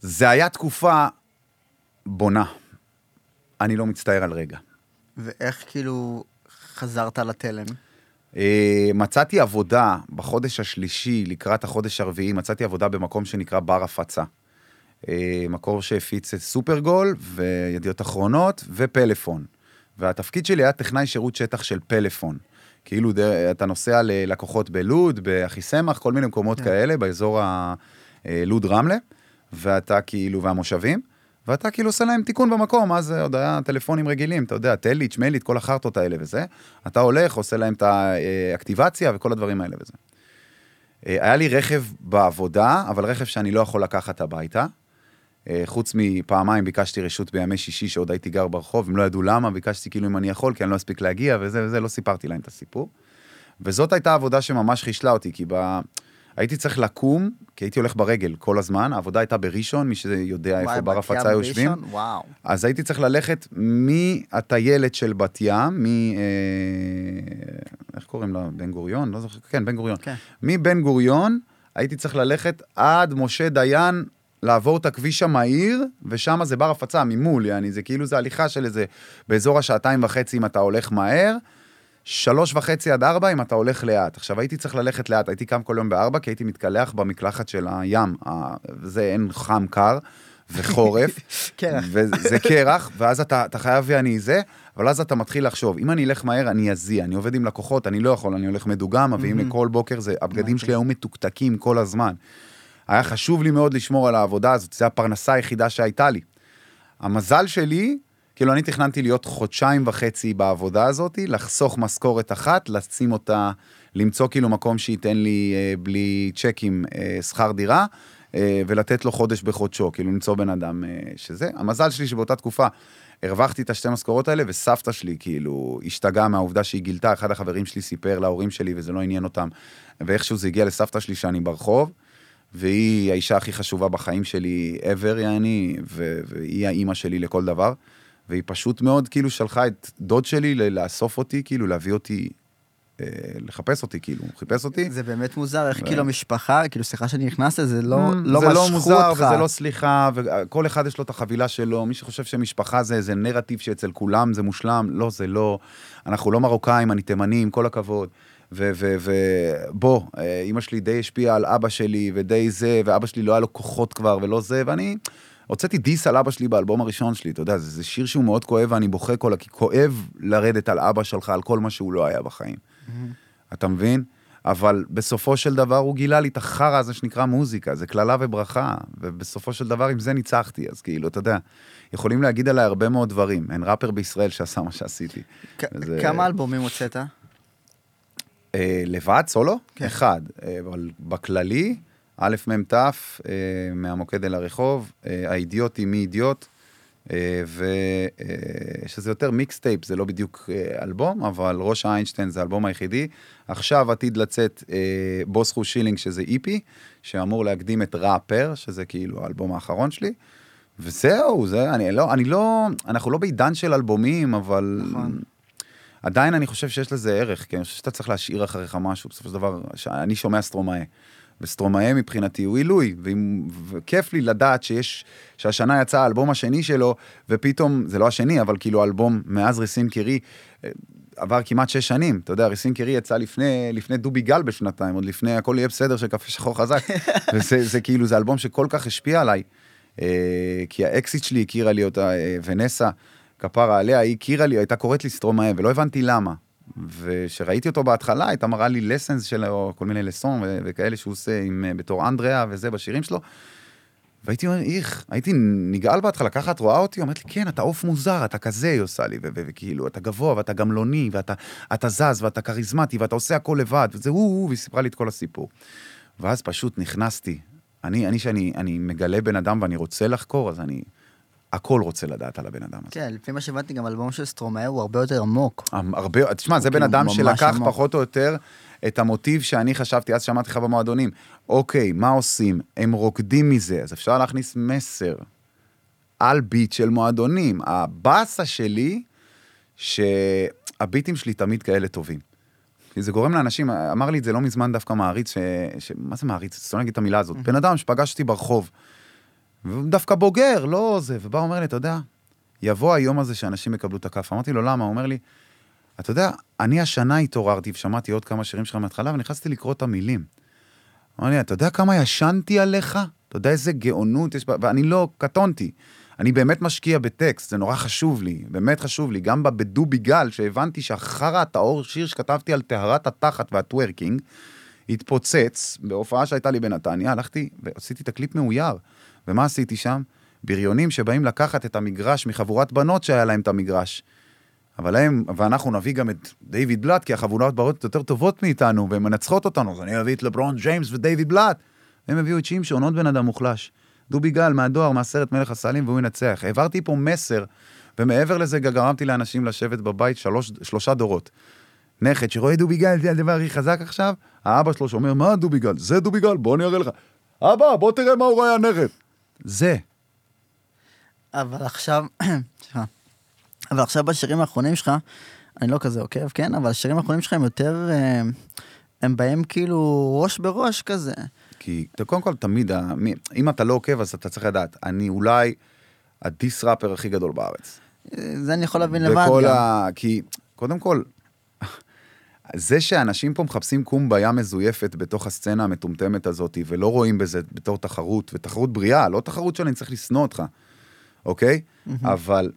זה היה תקופה בונה. אני לא מצטער על רגע. ואיך כאילו חזרת לתלם? Uh, מצאתי עבודה בחודש השלישי, לקראת החודש הרביעי, מצאתי עבודה במקום שנקרא בר הפצה. Uh, מקור שהפיץ את סופרגול וידיעות אחרונות ופלאפון. והתפקיד שלי היה טכנאי שירות שטח של פלאפון. כאילו דר- אתה נוסע ללקוחות בלוד, באחיסמך, כל מיני מקומות כן. כאלה, באזור הלוד רמלה, ואתה כאילו, והמושבים, ואתה כאילו עושה להם תיקון במקום, אז עוד היה טלפונים רגילים, אתה יודע, טליץ', מיילית, כל החרטות האלה וזה. אתה הולך, עושה להם את האקטיבציה וכל הדברים האלה וזה. אה, היה לי רכב בעבודה, אבל רכב שאני לא יכול לקחת הביתה. אה, חוץ מפעמיים ביקשתי רשות בימי שישי שעוד הייתי גר ברחוב, הם לא ידעו למה, ביקשתי כאילו אם אני יכול, כי אני לא אספיק להגיע וזה וזה, לא סיפרתי להם את הסיפור. וזאת הייתה עבודה שממש חישלה אותי, כי ב... הייתי צריך לקום, כי הייתי הולך ברגל כל הזמן, העבודה הייתה בראשון, מי שיודע איפה וואי, בר בת ים הפצה יושבים. וואו. אז הייתי צריך ללכת מהטיילת של בת ים, מ... אה, איך קוראים לה? בן גוריון? לא זוכר, כן, בן גוריון. כן. מבן גוריון הייתי צריך ללכת עד משה דיין, לעבור את הכביש המהיר, ושם זה בר הפצה ממול, יעני, זה כאילו זה הליכה של איזה, באזור השעתיים וחצי אם אתה הולך מהר, שלוש וחצי עד ארבע אם אתה הולך לאט. עכשיו הייתי צריך ללכת לאט, הייתי קם כל יום בארבע, כי הייתי מתקלח במקלחת של הים, זה אין חם קר. וחורף, קרח. וזה קרח, ואז אתה, אתה חייב ואני זה, אבל אז אתה מתחיל לחשוב, אם אני אלך מהר, אני אזיע, אני עובד עם לקוחות, אני לא יכול, אני הולך מדוגם, מביאים לי כל בוקר, זה, הבגדים שלי היו מתוקתקים כל הזמן. היה חשוב לי מאוד לשמור על העבודה הזאת, זו הפרנסה היחידה שהייתה לי. המזל שלי, כאילו אני תכננתי להיות חודשיים וחצי בעבודה הזאת, לחסוך משכורת אחת, לשים אותה, למצוא כאילו מקום שייתן לי אה, בלי צ'קים אה, שכר דירה, אה, ולתת לו חודש בחודשו, כאילו למצוא בן אדם אה, שזה. המזל שלי שבאותה תקופה הרווחתי את השתי משכורות האלה, וסבתא שלי כאילו השתגעה מהעובדה שהיא גילתה, אחד החברים שלי סיפר להורים שלי וזה לא עניין אותם, ואיכשהו זה הגיע לסבתא שלי שאני ברחוב. והיא האישה הכי חשובה בחיים שלי ever, יעני, והיא האימא שלי לכל דבר. והיא פשוט מאוד כאילו שלחה את דוד שלי לאסוף אותי, כאילו להביא אותי, אה, לחפש אותי, כאילו, הוא חיפש אותי. זה באמת מוזר, איך כאילו משפחה, כאילו סליחה שאני נכנס לזה, לא לא Mm, זה לא משכו מוזר אותך. וזה לא סליחה, וכל אחד יש לו את החבילה שלו, מי שחושב שמשפחה זה איזה נרטיב שאצל כולם זה מושלם, לא, זה לא. אנחנו לא מרוקאים, אני תימני, עם כל הכבוד. ובוא, אימא שלי די השפיעה על אבא שלי, ודי זה, ואבא שלי לא היה לו כוחות כבר, ולא זה, ואני הוצאתי דיס על אבא שלי באלבום הראשון שלי, אתה יודע, זה, זה שיר שהוא מאוד כואב, ואני בוכה כל, כי כואב לרדת על אבא שלך, על כל מה שהוא לא היה בחיים. אתה מבין? אבל בסופו של דבר הוא גילה לי את החרא הזה שנקרא מוזיקה, זה קללה וברכה, ובסופו של דבר עם זה ניצחתי, אז כאילו, אתה יודע, יכולים להגיד עליי הרבה מאוד דברים, אין ראפר בישראל שעשה מה שעשיתי. כ- זה- כמה אלבומים הוצאת? אה, לבד, סולו? כן. אחד, אה, אבל בכללי, א', מ', ת', אה, מהמוקד אל הרחוב, אה, האידיוטי מי אידיוט, אה, ושזה יותר מיקסטייפ, זה לא בדיוק אלבום, אבל ראש איינשטיין זה האלבום היחידי. עכשיו עתיד לצאת אה, בוס חו שילינג, שזה EP, שאמור להקדים את ראפר, שזה כאילו האלבום האחרון שלי. וזהו, זה, אני לא, אני לא, אנחנו לא בעידן של אלבומים, אבל... נכון. עדיין אני חושב שיש לזה ערך, כי אני חושב שאתה צריך להשאיר אחריך משהו, בסופו של דבר, אני שומע סטרומאה. וסטרומאה מבחינתי הוא עילוי, וכיף לי לדעת שיש, שהשנה יצא האלבום השני שלו, ופתאום, זה לא השני, אבל כאילו האלבום מאז ריסין קירי, אה, עבר כמעט שש שנים, אתה יודע, ריסין קירי יצא לפני, לפני דובי גל בשנתיים, עוד לפני הכל יהיה בסדר של קפה שחור חזק, וזה זה כאילו, זה אלבום שכל כך השפיע עליי, אה, כי האקסיט שלי הכירה לי אותה, אה, ונסה, כפרה עליה, היא הכירה לי, הייתה קוראת לי סטרומאה, ולא הבנתי למה. וכשראיתי אותו בהתחלה, הייתה מראה לי לסנס שלו, כל מיני לסון ו- וכאלה שהוא עושה עם, אה, בתור אנדריאה וזה בשירים שלו. והייתי אומר, איך, הייתי נגעל בהתחלה, ככה את רואה אותי? אומרת לי, כן, אתה עוף מוזר, אתה כזה, היא עושה לי, וכאילו, אתה גבוה, ואתה גמלוני, ואתה אתה זז, ואתה כריזמטי, ואתה עושה הכל לבד, וזה הוא, והיא סיפרה לי את כל הסיפור. ואז פשוט נכנסתי. אני, אני, שאני אני מגלה בן אדם ואני רוצה לחקור, אז אני הכל רוצה לדעת על הבן אדם הזה. כן, לפי מה שהבנתי, גם אלבום של סטרומאו הוא הרבה יותר עמוק. הרבה, תשמע, זה בן כאילו אדם שלקח עמוק. פחות או יותר את המוטיב שאני חשבתי, אז שמעתי לך במועדונים. אוקיי, מה עושים? הם רוקדים מזה, אז אפשר להכניס מסר על ביט של מועדונים. הבאסה שלי, שהביטים שלי תמיד כאלה טובים. כי זה גורם לאנשים, אמר לי את זה לא מזמן דווקא מעריץ, ש... ש... מה זה מעריץ? שונא להגיד את המילה הזאת. בן אדם שפגשתי ברחוב, דווקא בוגר, לא זה, ובא אומר לי, אתה יודע, יבוא היום הזה שאנשים יקבלו את הכף. אמרתי לו, למה? הוא אומר לי, אתה יודע, אני השנה התעוררתי ושמעתי עוד כמה שירים שלך מההתחלה, ונכנסתי לקרוא את המילים. אמר לי, אתה יודע כמה ישנתי עליך? אתה יודע איזה גאונות יש. ואני לא, קטונתי. אני באמת משקיע בטקסט, זה נורא חשוב לי, באמת חשוב לי. גם בדובי גל, שהבנתי שהחרא הטהור שיר שכתבתי על טהרת התחת והטוורקינג, התפוצץ בהופעה שהייתה לי בנתניה, הלכתי ועשיתי את הקליפ מאויר. ומה עשיתי שם? בריונים שבאים לקחת את המגרש מחבורת בנות שהיה להם את המגרש. אבל הם, ואנחנו נביא גם את דיוויד בלאט, כי החבורות בנות יותר טובות מאיתנו, והן מנצחות אותנו, אז אני אביא את לברון ג'יימס ודיוויד בלאט. הם הביאו את שמשון, עוד בן אדם מוחלש. דובי גל מהדואר, מהסרט מלך הסלים, והוא ינצח. העברתי פה מסר, ומעבר לזה גרמתי לאנשים לשבת בבית שלוש, שלושה דורות. נכד שרואה דובי גל, זה הדבר הכי חזק עכשיו, האבא שלו שאומר, מה דובי גל? זה דובי גל, בוא אני אראה לך. אבא, בוא תראה מה הוא רואה הנכד. זה. אבל עכשיו. אבל עכשיו בשירים האחרונים שלך, אני לא כזה עוקב, כן? אבל השירים האחרונים שלך הם יותר, אה, הם באים כאילו ראש בראש כזה. כי קודם כל תמיד, אם אתה לא עוקב אז אתה צריך לדעת, אני אולי הדיס ראפר הכי גדול בארץ. אה, זה אני יכול להבין לבד גם. ה... כי קודם כל, זה שאנשים פה מחפשים קומביה מזויפת בתוך הסצנה המטומטמת הזאת, ולא רואים בזה בתור תחרות, ותחרות בריאה, לא תחרות שאני צריך לשנוא אותך, אוקיי? אבל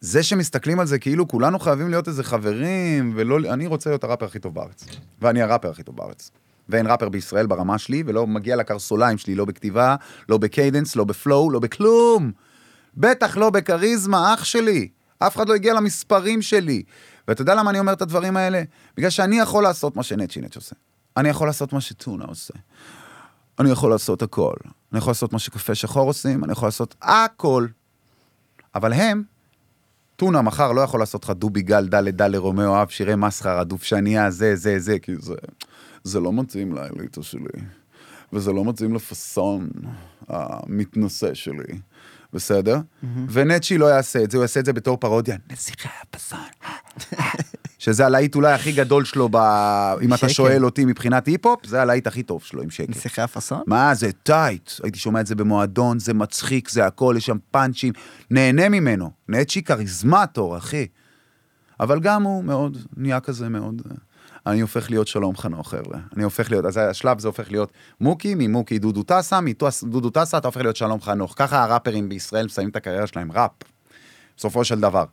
זה שמסתכלים על זה כאילו כולנו חייבים להיות איזה חברים, ולא... אני רוצה להיות הראפר הכי טוב בארץ. ואני הראפר הכי טוב בארץ. ואין ראפר בישראל ברמה שלי, ולא מגיע לקרסוליים שלי, לא בכתיבה, לא ב cadence, לא ב flow, לא בכלום. בטח לא בכריזמה, אח שלי. אף אחד לא הגיע למספרים שלי. ואתה יודע למה אני אומר את הדברים האלה? בגלל שאני יכול לעשות מה שנצ'י נצ' עושה. אני יכול לעשות מה שטונה עושה. אני יכול לעשות הכל. אני יכול לעשות מה שקפה שחור עושים, אני יכול לעשות הכל. אבל הם, טונה מחר לא יכול לעשות לך דובי גל, דלה דלה רומאו, אב שירי מסחרה, דובשניה, זה, זה, זה, כי זה, זה לא מתאים לאליטה שלי. וזה לא מתאים לפאסון המתנשא שלי. בסדר? ונצ'י לא יעשה את זה, הוא יעשה את זה בתור פרודיה. נסיכי הפאסון. שזה הלהיט אולי הכי גדול שלו, ב... אם אתה. שואל אותי מבחינת היפ-הופ, זה הלהיט הכי טוב שלו עם שקל. שיחי הפאסון? מה, זה טייט. הייתי שומע את זה במועדון, זה מצחיק, זה הכל, יש שם פאנצ'ים. נהנה ממנו. נצ'י כריזמטור, אחי. אבל גם הוא מאוד, נהיה כזה מאוד... אני הופך להיות שלום חנוך, חבר'ה. אני הופך להיות, אז השלב זה הופך להיות מוקי, ממוקי דודו טסה, מדודו טסה אתה הופך להיות שלום חנוך. ככה הראפרים בישראל מסיימים את הקריירה שלהם, ראפ. בסופו של דבר.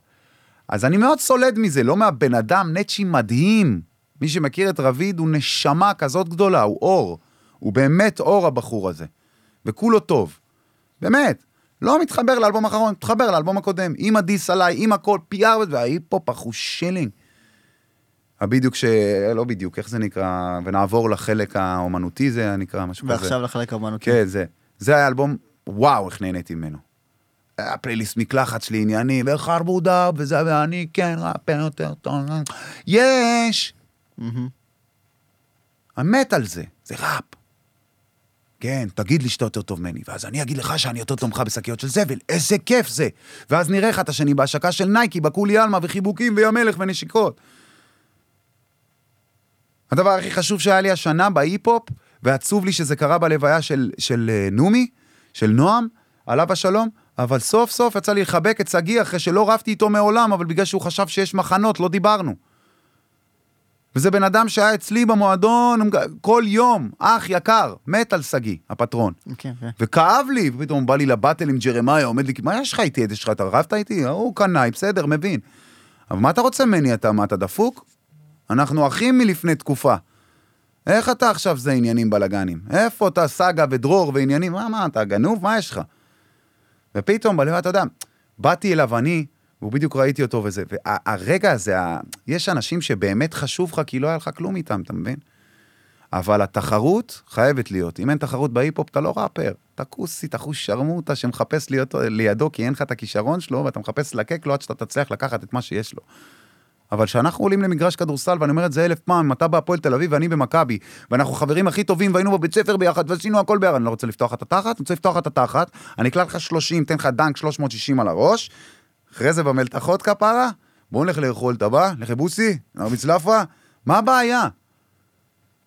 אז אני מאוד סולד מזה, לא מהבן אדם, נצ'י מדהים. מי שמכיר את רביד הוא נשמה כזאת גדולה, הוא אור. הוא באמת אור הבחור הזה. וכולו טוב. באמת. לא מתחבר לאלבום האחרון, מתחבר לאלבום הקודם. עם הדיס עליי, עם הכל, פיאר, וההיפ-הופ אחושילינג. הבדיוק ש... לא בדיוק, איך זה נקרא? ונעבור לחלק האומנותי, זה היה נקרא משהו כזה. ועכשיו לחלק האמנותי. כן, זה. זה היה אלבום, וואו, איך נהניתי ממנו. היה פלייליסט מקלחת שלי ענייני, וחרבודה, וזה, ואני כן ראפר יותר טוב. יש! מהמם. אני מת על זה, זה ראפ. כן, תגיד לי שאתה יותר טוב ממני, ואז אני אגיד לך שאני יותר טוב ממך בשקיות של זבל, איזה כיף זה! ואז נראה אחד את השני בהשקה של נייקי, בקולי עלמה, וחיבוקים, וים מלך, ונשיקות. הדבר הכי חשוב שהיה לי השנה בהיפ-הופ, ועצוב לי שזה קרה בלוויה של, של אה, נומי, של נועם, עליו השלום, אבל סוף סוף יצא לי לחבק את שגיא אחרי שלא רבתי איתו מעולם, אבל בגלל שהוא חשב שיש מחנות, לא דיברנו. וזה בן אדם שהיה אצלי במועדון כל יום, אח יקר, מת על שגיא, הפטרון. כן, כן. וכאב לי, ופתאום בא לי לבטל עם ג'רמיה, עומד לי, מה יש לך איתי? יש לך, אתה רבת איתי? הוא קנאי, בסדר, מבין. אבל מה אתה רוצה ממני? אתה, מה, אתה דפוק? אנחנו אחים מלפני תקופה. איך אתה עכשיו זה עניינים בלאגנים? איפה אתה סאגה ודרור ועניינים? מה, מה, אתה גנוב? מה יש לך? ופתאום, בלב, אתה יודע, באתי אליו אני, והוא בדיוק ראיתי אותו וזה, והרגע הזה, ה... יש אנשים שבאמת חשוב לך, כי לא היה לך כלום איתם, אתה מבין? אבל התחרות חייבת להיות. אם אין תחרות בהיפ-הופ, אתה לא ראפר. אתה כוסי, אתה חוש שרמוטה שמחפש להיות לידו, כי אין לך את הכישרון שלו, ואתה מחפש לקק לו עד שאתה תצליח לקחת את מה שיש לו. אבל כשאנחנו עולים למגרש כדורסל, ואני אומר את זה אלף פעם, אתה בהפועל תל אביב ואני במכבי, ואנחנו חברים הכי טובים, והיינו בבית ספר ביחד, ועשינו הכל ביחד, אני לא רוצה לפתוח את התחת, אני רוצה לפתוח את התחת, אני אקלע לך 30, אתן לך dunk 360 על הראש, אחרי זה במלתחות כפרה, בואו נלך לאכול, אתה בא? לך בוסי? נרביץ לאפה? מה הבעיה?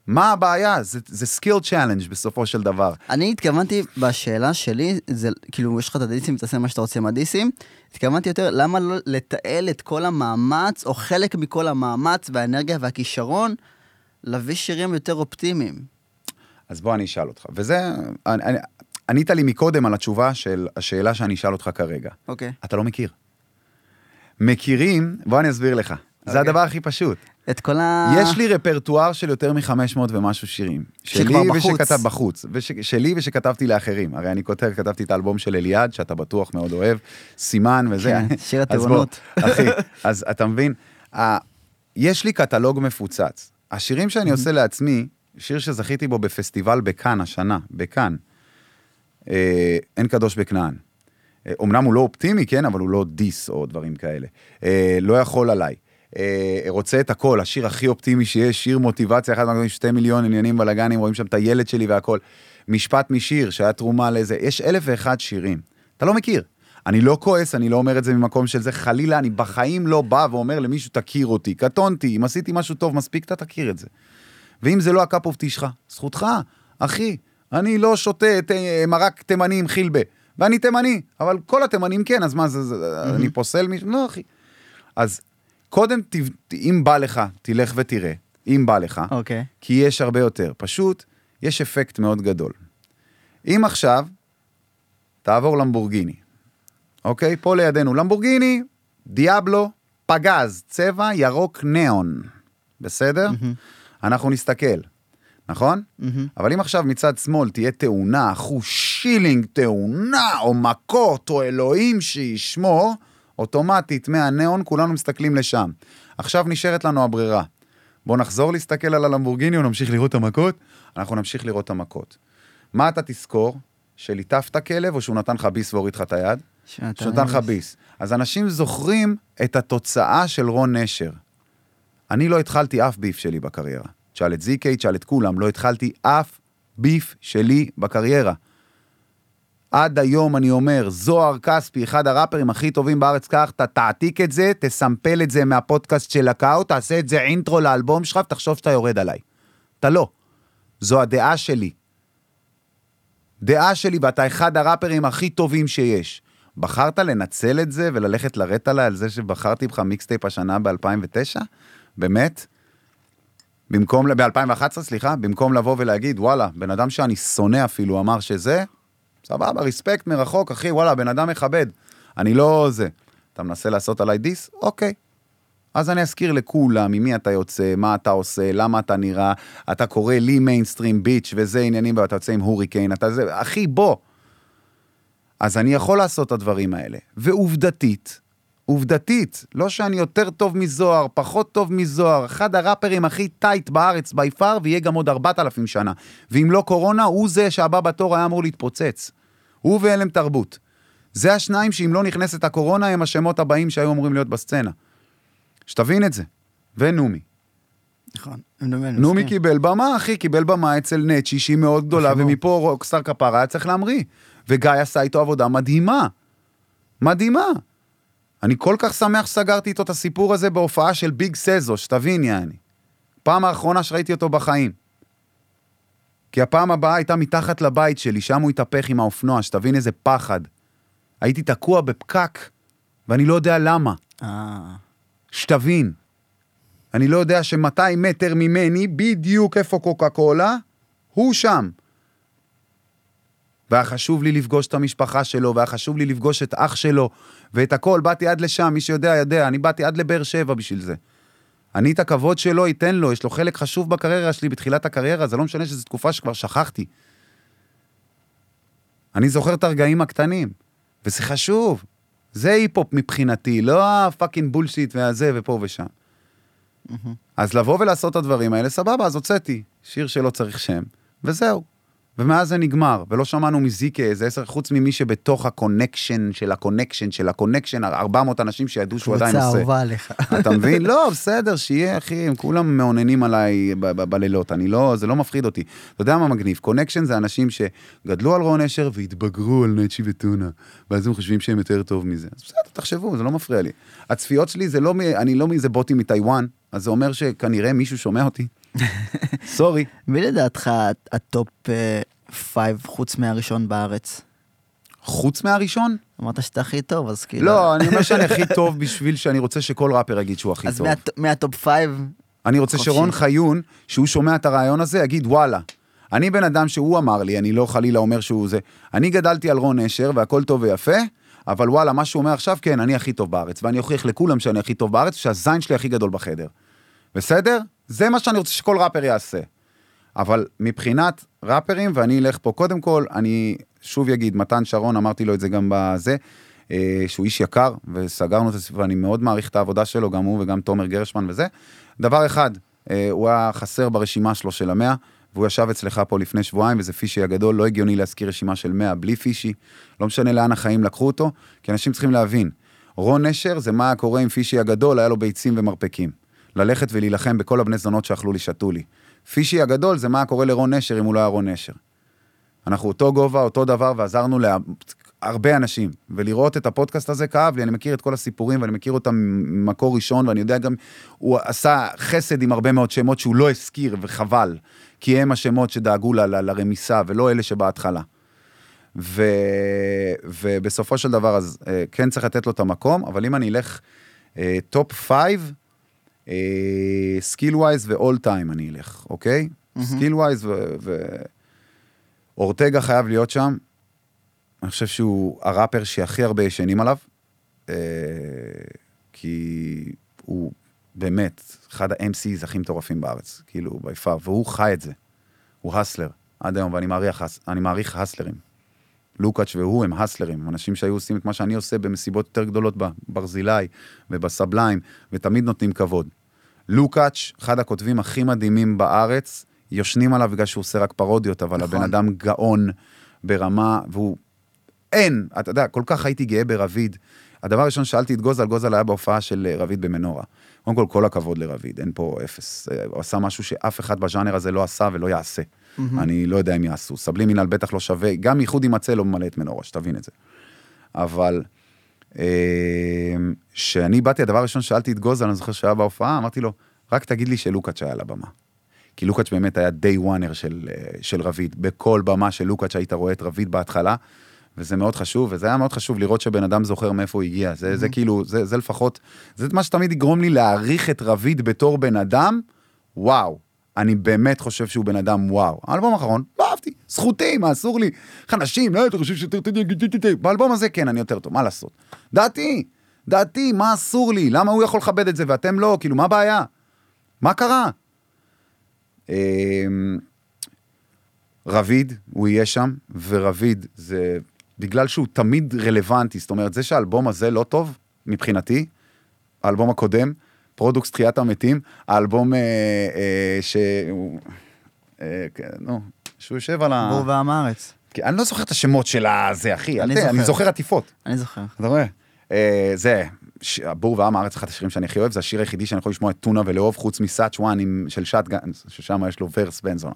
מה הבעיה? זה, זה skill challenge בסופו של דבר. אני התכוונתי בשאלה שלי, זה כאילו, יש לך את הדיסים, תעשה מה שאתה רוצה עם הדיסים. התכוונתי יותר, למה לא לתעל את כל המאמץ, או חלק מכל המאמץ והאנרגיה והכישרון, להביא שירים יותר אופטימיים. אז בוא אני אשאל אותך, וזה, אני, אני, ענית לי מקודם על התשובה של השאלה שאני אשאל אותך כרגע. אוקיי. אתה לא מכיר. מכירים, בוא אני אסביר לך. זה אוקיי. הדבר הכי פשוט. את כל ה... יש לי רפרטואר של יותר מ-500 ומשהו שירים. שלי. ושכתב בחוץ. וש, שלי ושכתבתי לאחרים. הרי אני כותב, כתבתי את האלבום של אליעד, שאתה בטוח מאוד אוהב, סימן וזה. כן, שיר הטירונות. אחי, אז אתה מבין? ה- יש לי קטלוג מפוצץ. השירים שאני עושה לעצמי, שיר שזכיתי בו בפסטיבל בכאן השנה, בכאן. אה, אין קדוש בכנען. אה, אמנם הוא לא אופטימי, כן, אבל הוא לא דיס או דברים כאלה. אה, לא יכול עליי. אה, רוצה את הכל, השיר הכי אופטימי שיש, שיר מוטיבציה, אחד מהגדולים, שתי מיליון עניינים בלאגנים, רואים שם את הילד שלי והכל. משפט משיר, שהיה תרומה לזה, יש אלף ואחד שירים. אתה לא מכיר. אני לא כועס, אני לא אומר את זה ממקום של זה, חלילה, אני בחיים לא בא ואומר למישהו, תכיר אותי. קטונתי, אם עשיתי משהו טוב מספיק, אתה תכיר את זה. ואם זה לא ה cup of שלך, זכותך, אחי. אני לא שותה ת, מרק תימני עם חילבה. ואני תימני, אבל כל התימנים כן, אז מה זה, זה אני פוסל מישהו? לא, אחי. אז קודם, ת, אם בא לך, תלך ותראה, אם בא לך, אוקיי. כי יש הרבה יותר. פשוט, יש אפקט מאוד גדול. אם עכשיו, תעבור למבורגיני, אוקיי? פה לידינו, למבורגיני, דיאבלו, פגז, צבע ירוק ניאון, בסדר? אנחנו נסתכל, נכון? מהמם. אבל אם עכשיו מצד שמאל תהיה תאונה, אחוז שילינג תאונה, או מכות, או אלוהים שישמור, אוטומטית מהניאון כולנו מסתכלים לשם. עכשיו נשארת לנו הברירה. בוא נחזור להסתכל על הלמבורגיני או נמשיך לראות את המכות? אנחנו נמשיך לראות את המכות. מה אתה תזכור? שליטפת כלב או שהוא נתן לך ביס והוריד לך את היד? שהוא נתן לך ביס. אז אנשים זוכרים את התוצאה של רון נשר. אני לא התחלתי אף ביף שלי בקריירה. תשאל את זיקי, תשאל את כולם, לא התחלתי אף ביף שלי בקריירה. עד היום אני אומר, זוהר כספי, אחד הראפרים הכי טובים בארץ, קח, אתה תעתיק את זה, תסמפל את זה מהפודקאסט של הקאו, תעשה את זה אינטרו לאלבום שלך ותחשוב שאתה יורד עליי. אתה לא. זו הדעה שלי. דעה שלי, ואתה אחד הראפרים הכי טובים שיש. בחרת לנצל את זה וללכת לרדת עליי על זה שבחרתי בך mixtape השנה ב-2009? באמת? במקום, ב-2011, סליחה, במקום לבוא ולהגיד, וואלה, בן אדם שאני שונא אפילו אמר שזה, סבבה, respect מרחוק, אחי, וואלה, בן אדם מכבד. אני לא זה. אתה מנסה לעשות עליי diss? אוקיי. אז אני אזכיר לכולם ממי אתה יוצא, מה אתה עושה, למה אתה נראה, אתה קורא לי mainstream bitch וזה עניינים, ואתה יוצא עם הוריקן, אתה זה, אחי, בוא. אז אני יכול לעשות את הדברים האלה. ועובדתית, עובדתית, לא שאני יותר טוב מזוהר, פחות טוב מזוהר, אחד הראפרים הכי tight בארץ by far, ויהיה גם עוד 4,000 שנה. ואם לא קורונה, הוא זה שהבא בתור היה אמור להתפוצץ. הוא והלם תרבות. זה השניים שאם לא נכנסת הקורונה, הם השמות הבאים שהיו אמורים להיות בסצנה. שתבין את זה. ונומי. נכון. נומי מסכים. קיבל במה, אחי, קיבל במה אצל נצ'י, שהיא מאוד גדולה. ומפה רוקסטאר כפרה היה צריך להמריא. וגיא עשה איתו עבודה מדהימה. מדהימה. אני כל כך שמח שסגרתי איתו את הסיפור הזה בהופעה של ביג סזו, שתבין, יעני. פעם האחרונה שראיתי אותו בחיים. כי הפעם הבאה הייתה מתחת לבית שלי, שם הוא התהפך עם האופנוע, שתבין איזה פחד. הייתי תקוע בפקק, ואני לא יודע למה. אה, שתבין. אני לא יודע ש-200 מטר ממני, בדיוק איפה קוקה קולה, הוא שם. והיה חשוב לי לפגוש את המשפחה שלו, והיה חשוב לי לפגוש את אח שלו, ואת הכל, באתי עד לשם, מי שיודע, יודע, אני באתי עד לבאר שבע בשביל זה. אני את הכבוד שלו אתן לו, יש לו חלק חשוב בקריירה שלי, בתחילת הקריירה, זה לא משנה שזו תקופה שכבר שכחתי. אני זוכר את הרגעים הקטנים, וזה חשוב. זה היפ-הופ מבחינתי, לא הפאקינג בולשיט והזה ופה ושם. אז לבוא ולעשות את הדברים האלה, סבבה, אז הוצאתי שיר שלא צריך שם, וזהו. ומאז זה נגמר, ולא שמענו מזיקה איזה עשר, חוץ ממי שבתוך הקונקשן של הקונקשן של הקונקשן, 400 אנשים שידעו שהוא עדיין קבוצה עושה. אהובה עליך. אתה מבין? לא, בסדר, שיהיה, אחי, הם כולם מאוננים עליי בלילות, אני לא, זה לא מפחיד אותי. אתה יודע מה מגניב? connection זה אנשים שגדלו על רון נשר והתבגרו על נצ'י וטונה, ואז הם חושבים שהם יותר טוב מזה. אז בסדר, תחשבו, זה לא מפריע לי. הצפיות שלי זה לא, אני לא מאיזה בוטים מטיוואן, אז זה אומר שכנראה מישהו שומע אותי. sorry. מי לדעתך ה top five חוץ מהראשון בארץ? חוץ מהראשון? אמרת שאתה הכי טוב, אז כאילו... לא, אני אומר שאני הכי טוב בשביל שאני רוצה שכל ראפר יגיד שהוא הכי אז טוב. מהט- מה top five, אני רוצה. שרון חיון, שהוא שומע את הרעיון הזה, יגיד וואלה, אני בן אדם שהוא אמר לי, אני לא חלילה אומר שהוא זה. אני גדלתי על רון נשר והכל טוב ויפה, אבל וואלה, מה שהוא אומר עכשיו, כן, אני הכי טוב בארץ, ואני אוכיח לכולם שאני הכי טוב בארץ, שהזין שלי הכי גדול בחדר. בסדר? זה מה שאני רוצה שכל ראפר יעשה. אבל מבחינת ראפרים, ואני אלך פה, קודם כל, אני שוב אגיד, מתן שרון, אמרתי לו את זה גם בזה, אה, שהוא איש יקר, וסגרנו את זה, ואני מאוד מעריך את העבודה שלו, גם הוא וגם תומר גרשמן וזה. דבר אחד, אה, הוא היה חסר ברשימה שלו של המאה, והוא ישב אצלך פה לפני שבועיים, וזה פישי הגדול, לא הגיוני להזכיר רשימה של 100 בלי פישי, לא משנה לאן החיים לקחו אותו, כי אנשים צריכים להבין, רון נשר זה מה קורה עם פישי הגדול, היה לו ביצים ומרפקים. ללכת ולהילחם בכל הבני זונות שאכלו לי, שתו לי. פישי הגדול זה מה קורה לרון נשר אם הוא לא היה רון נשר. אנחנו אותו גובה, אותו דבר, ועזרנו להרבה אנשים. ולראות את הפודקאסט הזה כאב לי, אני מכיר את כל הסיפורים, ואני מכיר אותם ממקור ראשון, ואני יודע גם, הוא עשה חסד עם הרבה מאוד שמות שהוא לא הזכיר, וחבל. כי הם השמות שדאגו ל- ל- לרמיסה, ולא אלה שבהתחלה. ו... ובסופו של דבר, אז אה, כן צריך לתת לו את המקום, אבל אם אני אלך top five, skill wise ו all time אני אלך, אוקיי? skill wise ואורטגה חייב להיות שם. אני חושב שהוא הראפר שהכי הרבה ישנים עליו, אה, כי הוא באמת אחד ה-MCs הכי מטורפים בארץ, כאילו, ביפר, והוא חי את זה. הוא הסלר, עד היום, ואני מעריך, אני מעריך הסלרים. לוקאץ' והוא הם הסלרים, אנשים שהיו עושים את מה שאני עושה במסיבות יותר גדולות בברזילי ובסבליים, ותמיד נותנים כבוד. לוקאץ', אחד הכותבים הכי מדהימים בארץ, יושנים עליו בגלל שהוא עושה רק פרודיות, אבל נכון. הבן אדם גאון ברמה, והוא... אין, אתה יודע, כל כך הייתי גאה ברביד. הדבר הראשון ששאלתי את גוזל, גוזל היה בהופעה של אה, רביד במנורה. קודם כל, כל הכבוד לרביד, אין פה אפס. אה, הוא עשה משהו שאף אחד בז'אנר הזה לא עשה ולא יעשה. אני לא יודע אם יעשו. סבלימינל בטח לא שווה, גם איחוד עם הצל לא ממלא את מנורה, שתבין את זה. אבל כשאני באתי, הדבר הראשון ששאלתי את גוזל, אני זוכר שהיה בהופעה, אמרתי לו, רק תגיד לי שלוקאץ' היה על הבמה. כי לוקאץ' באמת היה די וואנר של, אה, של רביד. בכל במה של לוקאץ' היית רואה את רביד בהתחלה, וזה מאוד חשוב, וזה היה מאוד חשוב לראות שבן אדם זוכר מאיפה הוא הגיע. זה, זה כאילו, זה, זה לפחות, זה מה שתמיד יגרום לי להעריך את רביד בתור בן אדם, וואו. אני באמת חושב שהוא בן אדם וואו. האלבום האחרון, לא אהבתי, זכותי, מה אסור לי? אנשים, לא, אתה חושב שיותר טוב, באלבום הזה כן, אני יותר טוב, מה לעשות? דעתי, דעתי, מה אסור לי? למה הוא יכול לכבד את זה ואתם לא? כאילו, מה הבעיה? מה קרה? אמ, רביד, הוא יהיה שם, ורביד זה בגלל שהוא תמיד רלוונטי, זאת אומרת, זה שהאלבום הזה לא טוב, מבחינתי, האלבום הקודם, פרודוקס תחיית המתים, האלבום אה, אה, שהוא, אה, כן, נו, שהוא יושב על ה... בור ועם הארץ. אני לא זוכר את השמות של הזה, אחי, אני ת- אני זוכר. זוכר עטיפות. אני זוכר. אתה רואה? אה, זה, הבור ועם הארץ, אחד השירים שאני הכי אוהב, זה השיר היחידי שאני יכול לשמוע את טונה ולאהוב, חוץ מסאץ' וואן של שטגן, ששם יש לו ורס בן זונה.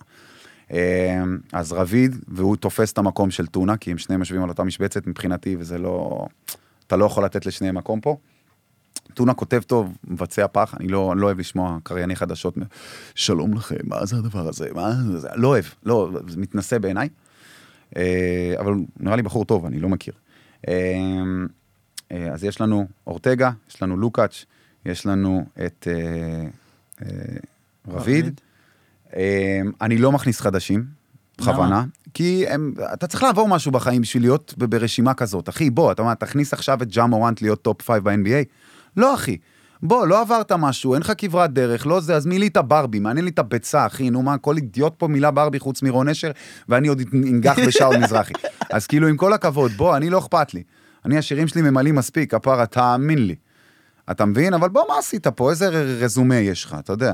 אה, אז רביד, והוא תופס את המקום של טונה, כי הם שניהם יושבים על אותה משבצת מבחינתי, וזה לא... אתה לא יכול לתת לשניהם מקום פה. טונה כותב טוב, מבצע פח, אני לא, לא אוהב לשמוע קרייני חדשות. שלום לכם, מה זה הדבר הזה? מה זה? לא אוהב, לא, זה מתנשא בעיניי. אה, אבל נראה לי בחור טוב, אני לא מכיר. אה, אה, אז יש לנו אורטגה, יש לנו לוקץ', יש לנו את אה, אה, רביד. אה, אני לא מכניס חדשים, בכוונה. כי הם, אתה צריך לעבור משהו בחיים בשביל להיות ברשימה כזאת. אחי, בוא, אתה אומר, תכניס עכשיו את ג'ה מורנט להיות top 5 ב-NBA? לא, אחי. בוא, לא עברת משהו, אין לך כברת דרך, לא זה, אז מילא לי את הברבי, מעניין לי את הביצה, אחי, נו מה, כל אידיוט פה מילא ברבי חוץ מרון נשר, ואני עוד אנגח בשאול מזרחי. אז כאילו, עם כל הכבוד, בוא, אני לא אכפת לי. אני, השירים שלי ממלאים מספיק, כפרה, תאמין לי. אתה מבין? אבל בוא, מה עשית פה? איזה רזומה יש לך, אתה יודע.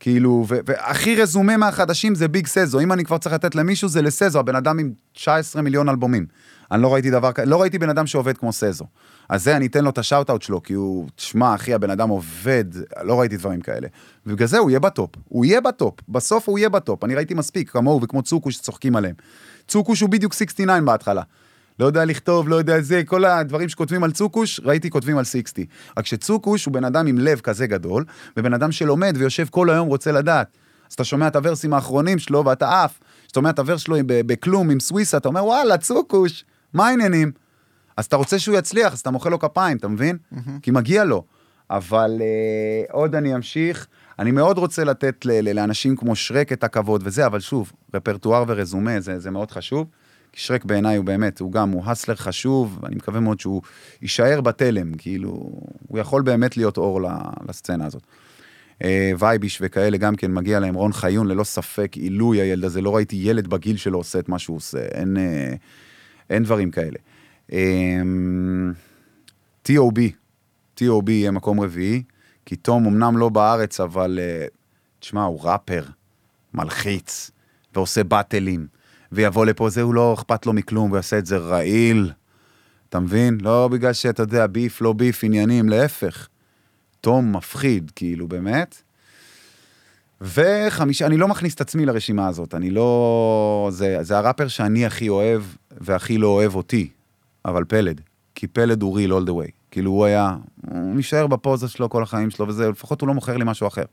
כאילו, ו- והכי רזומה מהחדשים זה ביג סזו. אם אני כבר צריך לתת למישהו, זה לסזו, הבן אדם עם 19 מיליון אלבומים. אני לא ראיתי דבר כזה, לא ראיתי בן אדם שעובד כמו סזו. אז זה, אני אתן לו את ה shout-out שלו, כי הוא, תשמע, אחי, הבן אדם עובד, לא ראיתי דברים כאלה. ובגלל זה הוא יהיה ב top. הוא יהיה ב top. בסוף הוא יהיה ב top. אני ראיתי מספיק, כמוהו וכמו צוקוש שצוחקים עליהם. צוקוש הוא בדיוק 69 בהתחלה. לא יודע לכתוב, לא יודע זה, כל הדברים שכותבים על צוקוש, ראיתי כותבים על 69. רק שצוקוש הוא בן אדם עם לב כזה גדול, ובן אדם שלומד ויושב כל היום רוצה לדעת. אז אתה שומע את הוורסים האחרונים שלו ואתה עף, כשאתה שומע את ה verse שלו בכלום, עם סוויסה, אתה אומר, וואלה, צוקוש, מה העניינים? אז אתה רוצה שהוא יצליח, אז אתה מוחא לו כפיים, אתה מבין? כי מגיע לו. אבל uh, עוד אני אמשיך. אני מאוד רוצה לתת ל- ל- לאנשים כמו שרק את הכבוד וזה, אבל שוב, רפרטואר ורזומה זה, זה מאוד חשוב. כי שרק בעיניי הוא באמת, הוא גם, הוא הסלר חשוב, ואני מקווה מאוד שהוא יישאר בתלם, כאילו, הוא יכול באמת להיות אור ל- לסצנה הזאת. אה, וייביש וכאלה גם כן מגיע להם, רון חיון ללא ספק עילוי הילד הזה, לא ראיתי ילד בגיל שלו עושה את מה שהוא עושה, אין, אה, אין דברים כאלה. אה, T.O.B, T.O.B יהיה מקום רביעי, כי תום אמנם לא בארץ, אבל אה, תשמע, הוא ראפר, מלחיץ, ועושה באטלים, ויבוא לפה, זה הוא לא אכפת לו מכלום, ויעשה את זה רעיל, אתה מבין? לא בגלל שאתה יודע, ביף, לא ביף, עניינים, להפך. תום מפחיד, כאילו, באמת. וחמישה, אני לא מכניס את עצמי לרשימה הזאת, אני לא... זה, זה הראפר שאני הכי אוהב והכי לא אוהב אותי, אבל פלד. כי פלד הוא real all the way. כאילו הוא היה, הוא נשאר בפוזה שלו כל החיים שלו וזה, לפחות הוא לא מוכר לי משהו אחר.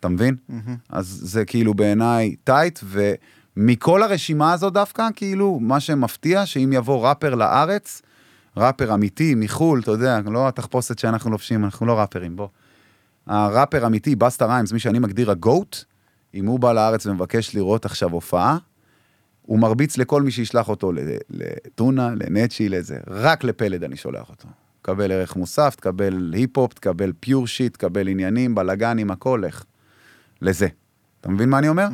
אתה מבין? אז זה כאילו בעיניי tight, ומכל הרשימה הזאת דווקא, כאילו, מה שמפתיע, שאם יבוא ראפר לארץ, ראפר אמיתי, מחו"ל, אתה יודע, לא התחפושת שאנחנו לובשים, אנחנו לא ראפרים, בוא. הראפר אמיתי, בסטה ריימס, מי שאני מגדיר ה GOAT, אם הוא בא לארץ ומבקש לראות עכשיו הופעה, הוא מרביץ לכל מי שישלח אותו לטונה, לנצ'י, לזה. רק לפלד אני שולח אותו. תקבל ערך מוסף, תקבל היפ-הופ, תקבל פיור שיט, תקבל עניינים, בלאגנים, הכל, לך. לזה. אתה מבין מה אני אומר?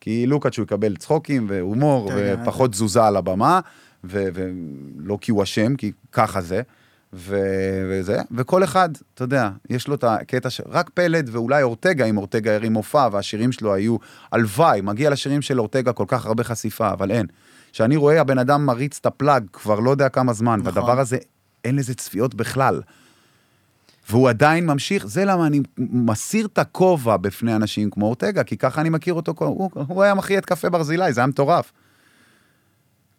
כי לוקאץ' הוא יקבל צחוקים והומור ופחות תזוזה על הבמה, ולא כי הוא אשם, כי ככה זה. ו- וזה, וכל אחד, אתה יודע, יש לו את הקטע ש... רק פלד ואולי אורטגה, אם אורטגה הרים מופע והשירים שלו היו, הלוואי, מגיע לשירים של אורטגה כל כך הרבה חשיפה, אבל אין. כשאני רואה הבן אדם מריץ את הפלאג כבר לא יודע כמה זמן, נכון. והדבר הזה, אין לזה צפיות בכלל. והוא עדיין ממשיך, זה למה אני מסיר את הכובע בפני אנשים כמו אורטגה, כי ככה אני מכיר אותו, הוא, הוא היה מחיה את קפה ברזילי, זה היה מטורף.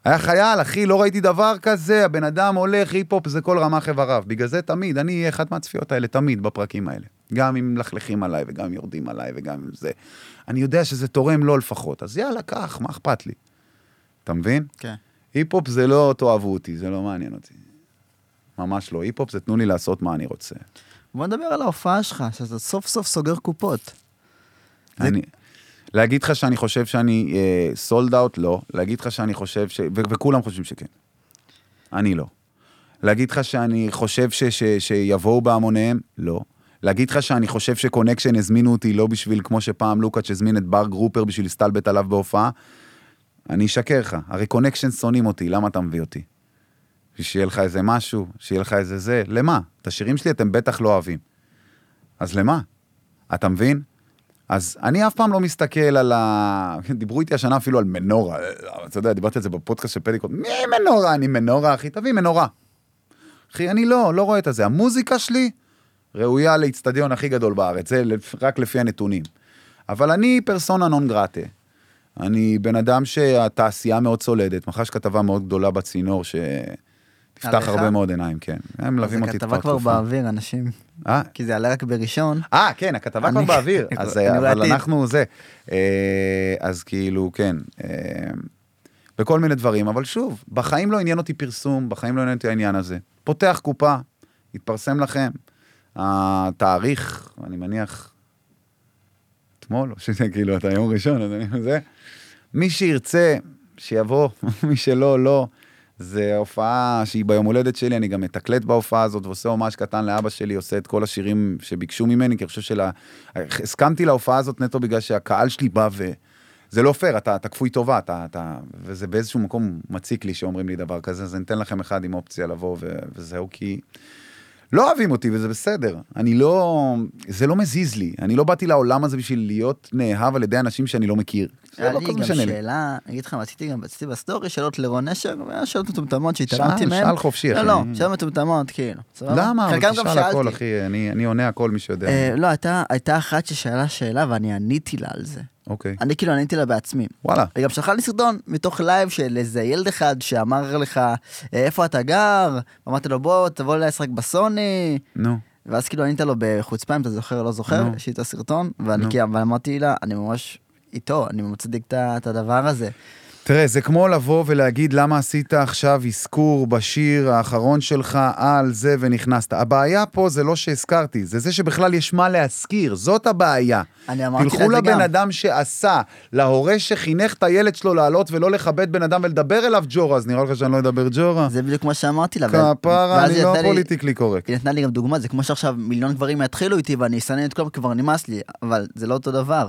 היה חייל, אחי, לא ראיתי דבר כזה, הבן אדם הולך, היפ-הופ זה כל רמ"ח איבריו. בגלל זה תמיד, אני אהיה אחד מהצפיות האלה, תמיד, בפרקים האלה. גם אם מלכלכים עליי, וגם אם יורדים עליי, וגם אם זה... אני יודע שזה תורם לו לפחות, אז יאללה, קח, מה אכפת לי? אתה מבין? כן. היפ-הופ זה לא תאהבו אותי, זה לא מעניין אותי. ממש לא. היפ-הופ זה תנו לי לעשות מה אני רוצה. בוא נדבר על ההופעה שלך, שאתה סוף סוף סוגר קופות. זה- אני... להגיד לך שאני חושב שאני sold out? לא. להגיד לך שאני חושב ש... ו- וכולם חושבים שכן. אני לא. להגיד לך שאני חושב ש... ש... שיבואו בהמוניהם? לא. להגיד לך שאני חושב שקונקשן הזמינו אותי לא בשביל, כמו שפעם לוקאץ' הזמין את בר גרופר בשביל להסתלבט עליו בהופעה? אני אשקר לך. הרי קונקשן שונאים אותי, למה אתה מביא אותי? שיהיה לך איזה משהו, שיהיה לך איזה זה, למה? את השירים שלי אתם בטח לא אוהבים. אז למה? אתה מבין? אז אני אף פעם לא מסתכל על ה... דיברו איתי השנה אפילו על מנורה. אתה יודע, דיברתי על זה בפודקאסט של פדיקוט. מי מנורה? אני מנורה, אחי, תביא מנורה. אחי, אני לא, לא רואה את זה. המוזיקה שלי ראויה לאיצטדיון הכי גדול בארץ, זה רק לפי הנתונים. אבל אני פרסונה נון גרטה. אני בן אדם שהתעשייה מאוד צולדת. מחר יש כתבה מאוד גדולה בצינור שתפתח עליך? הרבה מאוד עיניים, כן. הם מלווים זו אותי כתבה כבר תקופה. באוויר, אנשים. אה, כי זה יעלה רק בראשון. אה, כן, הכתבה כבר באוויר, אז, אבל. אנחנו זה. אה, אז כאילו, כן, אה, בכל מיני דברים, אבל שוב, בחיים לא עניין אותי פרסום, בחיים לא עניין אותי העניין הזה. פותח קופה, יתפרסם לכם. התאריך, אני מניח, אתמול, או שזה כאילו, אתה יום ראשון, אז אני זה. מי שירצה, שיבוא, מי שלא, לא. זה הופעה שהיא ביום הולדת שלי, אני גם מתקלט בהופעה הזאת ועושה הומאז' קטן לאבא שלי, עושה את כל השירים שביקשו ממני, כי אני חושב שלה... הסכמתי להופעה הזאת נטו בגלל שהקהל שלי בא ו... זה לא פייר, אתה, אתה כפוי טובה, אתה, אתה... וזה באיזשהו מקום מציק לי שאומרים לי דבר כזה, אז אני אתן לכם אחד עם אופציה לבוא ו... וזהו, כי... לא אוהבים אותי וזה בסדר. אני לא... זה לא מזיז לי. אני לא באתי לעולם הזה בשביל להיות נאהב על ידי אנשים שאני לא מכיר. זה לא גם משנה לי. שאלה, אני אגיד לך, רציתי גם, רציתי בסטורי שאלות לרון נשר, שאלות מטומטמות שהתעלמתי מהן. שאל חופשי, לא, אחי. לא, שאלות מטומטמות, כאילו. למה? אבל תשאל הכל. אחי. אני, עונה הכל, מי שיודע. אה, לא, הייתה- אחת ששאלה שאלה ואני עניתי לה על זה. אוקיי. אני כאילו עניתי לה בעצמי. וואלה. היא גם שלחה לי סרטון מתוך לייב של איזה ילד אחד שאמר לך, "אה, איפה אתה גר? אמרתי לו, בוא, תבוא לשחק בסוני. נו. ואז כאילו ענית לו בחוצפה, אם אתה זוכר או לא זוכר. יש לי את הסרטון, ואני. כאילו, ואמרתי לה, אני ממש איתו, אני מצדיק את הדבר הזה. תראה, זה כמו לבוא ולהגיד למה עשית עכשיו אזכור בשיר האחרון שלך על זה ונכנסת. הבעיה פה זה לא שהזכרתי, זה זה שבכלל יש מה להזכיר, זאת הבעיה. אני אמרתי תלכו את זה לבן גם. אדם שעשה, להורה שחינך את הילד שלו לעלות ולא לכבד בן אדם ולדבר אליו ג'ורה, אז נראה לך שאני לא אדבר ג'ורה? זה בדיוק מה שאמרתי לה. כפרה, אני לא פוליטיקלי קורקט. היא נתנה לי גם דוגמה, זה כמו שעכשיו מיליון גברים יתחילו איתי ואני אסנן את כולם, כבר נמאס לי, אבל זה לא אותו דבר.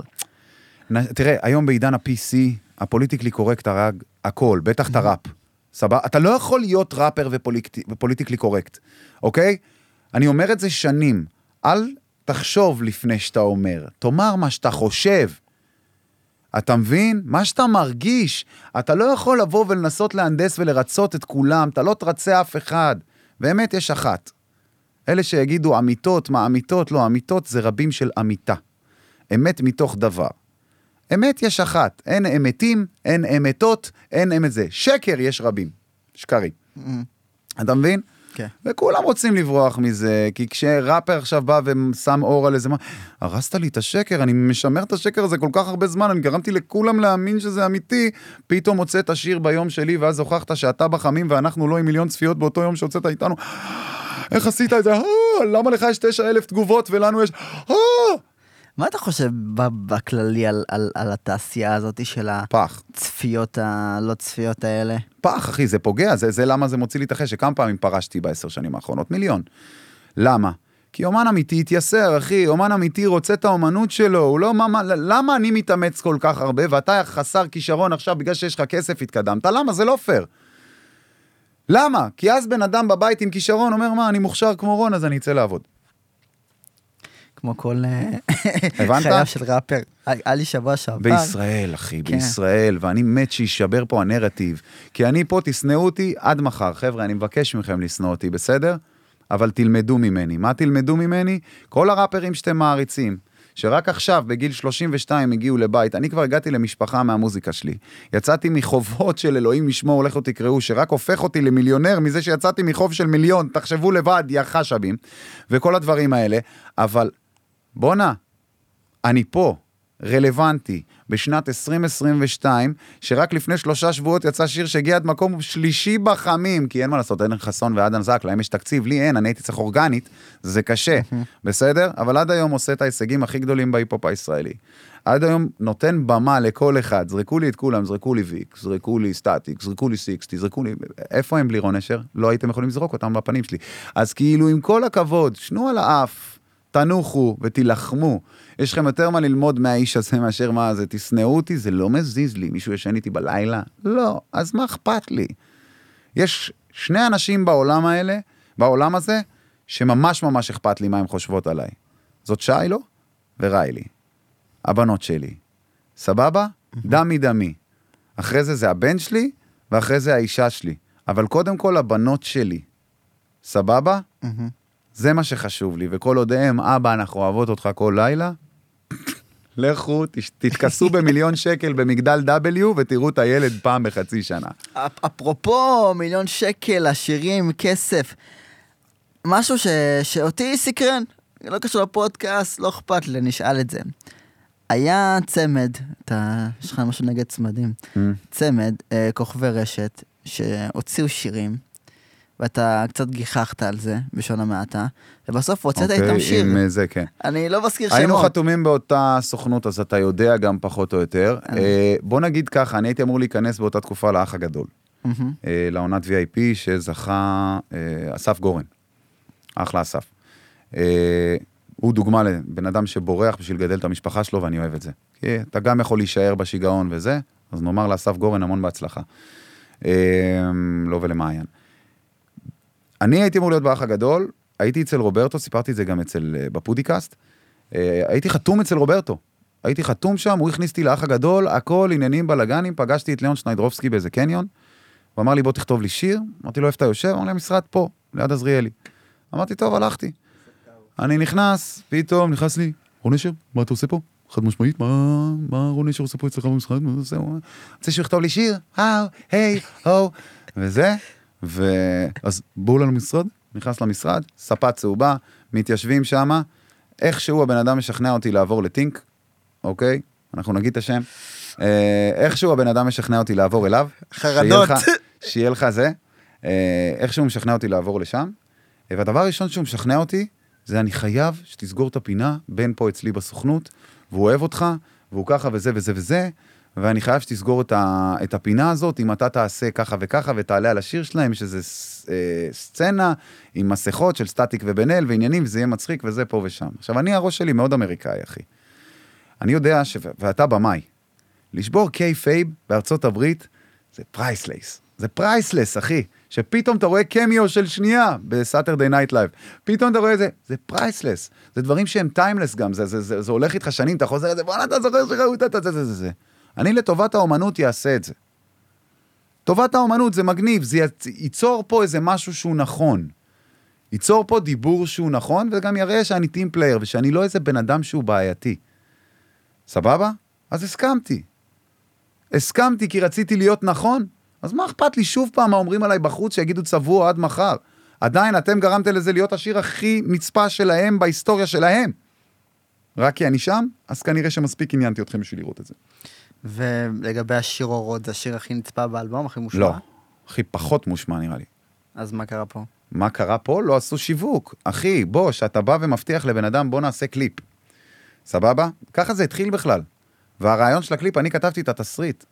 תראה, היום בעידן ה-PC, הפוליטיקלי קורקט הרג הכל, בטח את הראפ. סבבה? אתה לא יכול להיות ראפר ופוליטי- ופוליטיקלי קורקט, אוקיי? אני אומר את זה שנים. אל תחשוב לפני שאתה אומר, תאמר מה שאתה חושב. אתה מבין? מה שאתה מרגיש. אתה לא יכול לבוא ולנסות להנדס ולרצות את כולם, אתה לא תרצה אף אחד. באמת יש אחת. אלה שיגידו אמיתות, מה אמיתות? לא, אמיתות זה רבים של אמיתה. אמת מתוך דבר. אמת יש אחת, אין אמיתים, אין אמיתות, אין אמת זה. שקר יש רבים, שקרים. אתה מבין? כן. וכולם רוצים לברוח מזה, כי כשראפר עכשיו בא ושם אור על איזה מה, הרסת לי את השקר, אני משמר את השקר הזה כל כך הרבה זמן, אני גרמתי לכולם להאמין שזה אמיתי, פתאום הוצאת שיר ביום שלי, ואז הוכחת שאתה בחמים ואנחנו לא עם מיליון צפיות באותו יום שהוצאת איתנו. איך עשית את זה? "אה, למה לך יש תשע אלף תגובות ולנו יש... מה אתה חושב בכללי על, על, על התעשייה הזאת של פח. הצפיות הלא צפיות האלה? פח, אחי, זה פוגע, זה, זה למה זה מוציא לי את החשק. כמה פעמים פרשתי בעשר שנים האחרונות? מיליון. למה? כי אומן אמיתי התייסר, אחי, אומן אמיתי רוצה את האומנות שלו, הוא לא, מה, מה, למה אני מתאמץ כל כך הרבה ואתה חסר כישרון עכשיו בגלל שיש לך כסף התקדמת? למה? זה לא פייר. למה? כי אז בן אדם בבית עם כישרון אומר, מה, אני מוכשר כמו רון, אז אני אצא לעבוד. כמו כל אה? חייו של ראפר. היה לי שבוע שעבר. בישראל, אחי, כן. בישראל, ואני מת שישבר פה הנרטיב. כי אני פה, תשנאו אותי עד מחר. חבר'ה, אני מבקש מכם לשנוא אותי, בסדר? אבל תלמדו ממני. מה תלמדו ממני? כל הראפרים שאתם מעריצים, שרק עכשיו, בגיל 32, הגיעו לבית, אני כבר הגעתי למשפחה מהמוזיקה שלי. יצאתי מחובות של אלוהים ישמור, לכו תקראו, שרק הופך אותי למיליונר מזה שיצאתי מחוב של מיליון, תחשבו לבד, יא חשבים, וכל הדברים האלה. אבל בואנה, אני פה, רלוונטי, בשנת 2022, שרק לפני שלושה שבועות יצא שיר שהגיע עד מקום שלישי בחמים, כי אין מה לעשות, עדן חסון ועדן זק, להם יש תקציב, לי אין, אני הייתי צריך אורגנית, זה קשה, בסדר? אבל עד היום עושה את ההישגים הכי גדולים בהיפ-הופ הישראלי. עד היום נותן במה לכל אחד, זרקו לי את כולם, זרקו לי ויק, זרקו לי סטטיק, זרקו לי סיקסטי, זרקו לי... איפה הם בלי רון נשר? לא הייתם יכולים לזרוק אותם בפנים שלי. אז כאילו, עם כל הכבוד, שנו על האף, תנוחו ותילחמו. יש לכם יותר מה ללמוד מהאיש הזה מאשר מה זה, תשנאו אותי, זה לא מזיז לי. מישהו ישן איתי בלילה? לא. אז מה אכפת לי? יש שני אנשים בעולם האלה, בעולם הזה, שממש ממש אכפת לי מה הן חושבות עליי. זאת שיילו וריילי. הבנות שלי. סבבה? דם מדמי. אחרי זה זה הבן שלי, ואחרי זה האישה שלי. אבל קודם כל הבנות שלי. סבבה? זה מה שחשוב לי, וכל עוד הם, אבא, אנחנו אוהבות אותך כל לילה, לכו, תתכסו במיליון שקל במגדל W ותראו את הילד פעם בחצי שנה. אפ- אפרופו מיליון שקל, עשירים, כסף, משהו ש... שאותי סקרן, לא קשור לפודקאסט, לא אכפת לי, נשאל את זה. היה צמד, אתה, יש לך משהו נגד צמדים, צמד, אה, כוכבי רשת, שהוציאו שירים, ואתה קצת גיחכת על זה, בלשון המעטה, ובסוף הוצאת אוקיי, איתם שיר. עם אה, זה, כן. אני לא מזכיר שמות. היינו חתומים באותה סוכנות, אז אתה יודע גם פחות או יותר. אה. אה, בוא נגיד ככה, אני הייתי אמור להיכנס באותה תקופה לאח הגדול, מהמם. אה, לעונת VIP שזכה אה, אסף גורן. אחלה אסף. הוא דוגמה לבן אדם שבורח בשביל לגדל את המשפחה שלו, ואני אוהב את זה. כי אתה גם יכול להישאר בשיגעון וזה, אז נאמר לאסף גורן המון בהצלחה. לא ולמעיין. אני הייתי אמור להיות באח הגדול, הייתי אצל רוברטו, סיפרתי את זה גם אצל, אה, בפודיקאסט. אה, הייתי חתום אצל רוברטו. הייתי חתום שם, הוא הכניס אותי לאח הגדול, הכל עניינים בלאגנים, פגשתי את ליאון שניידרובסקי באיזה קניון, הוא אמר לי בוא תכתוב לי שיר, אמרתי לו איפה אתה יושב? אמר לי המשרד פה, ליד עזריאלי. אמרתי טוב, הלכתי. אני נכנס, פתאום נכנס לי, רון נשר, מה אתה עושה פה? חד משמעית, מה, מה רון נשר עושה פה אצלך במשרד? מה זה? הוא רוצה שהוא יכתוב לי שיר, האו, היי, הו, וזה, ואז בואו למשרד, נכנס למשרד, ספה צהובה, מתיישבים שמה, איכשהו הבן אדם משכנע אותי לעבור לטינק, אוקיי? אנחנו נגיד את השם, אה, איכשהו הבן אדם משכנע אותי לעבור אליו. חרדות. שיהיה לך- זה. אה, איכשהו הוא משכנע אותי לעבור לשם. אה, והדבר הראשון שהוא משכנע אותי, זה אני חייב שתסגור את הפינה, בן פה אצלי בסוכנות, והוא אוהב אותך, והוא ככה וזה וזה וזה, ואני חייב שתסגור את, ה, את הפינה הזאת, אם אתה תעשה ככה וככה ותעלה על השיר שלהם, יש איזה אה, סצנה עם מסכות של סטטיק ובן אל ועניינים, וזה יהיה מצחיק וזה פה ושם. עכשיו, אני, הראש שלי מאוד אמריקאי, אחי. אני יודע, ש... ואתה במאי, לשבור kayfabe בארצות הברית זה priceless. זה priceless, אחי. שפתאום אתה רואה קמיו של שנייה ב Saturday Night Live. פתאום אתה רואה את זה, זה priceless. זה דברים שהם timeless גם, זה, זה, זה, זה הולך איתך שנים, אתה חוזר לזה, בואנה, אתה זוכר שראו את זה, זה, זה, זה, זה. אני לטובת האומנות אעשה את זה. טובת האומנות זה מגניב, זה יצ- ייצור פה איזה משהו שהוא נכון. ייצור פה דיבור שהוא נכון, וגם יראה שאני team player, ושאני לא איזה בן אדם שהוא בעייתי. סבבה? אז הסכמתי. הסכמתי כי רציתי להיות נכון, אז מה אכפת לי שוב פעם מה אומרים עליי בחוץ שיגידו צבוע עד מחר? עדיין אתם גרמתם לזה להיות השיר הכי נצפה שלהם בהיסטוריה שלהם. רק כי אני שם, אז כנראה שמספיק עניינתי אתכם בשביל לראות את זה. ולגבי השיר אורות, זה השיר הכי נצפה באלבום, הכי מושמע? לא, הכי פחות מושמע נראה לי. אז מה קרה פה? מה קרה פה? לא עשו שיווק. אחי, בוא, שאתה בא ומבטיח לבן אדם, בוא נעשה קליפ. סבבה? ככה זה התחיל בכלל. והרעיון של הקליפ, אני כתבתי את התסריט.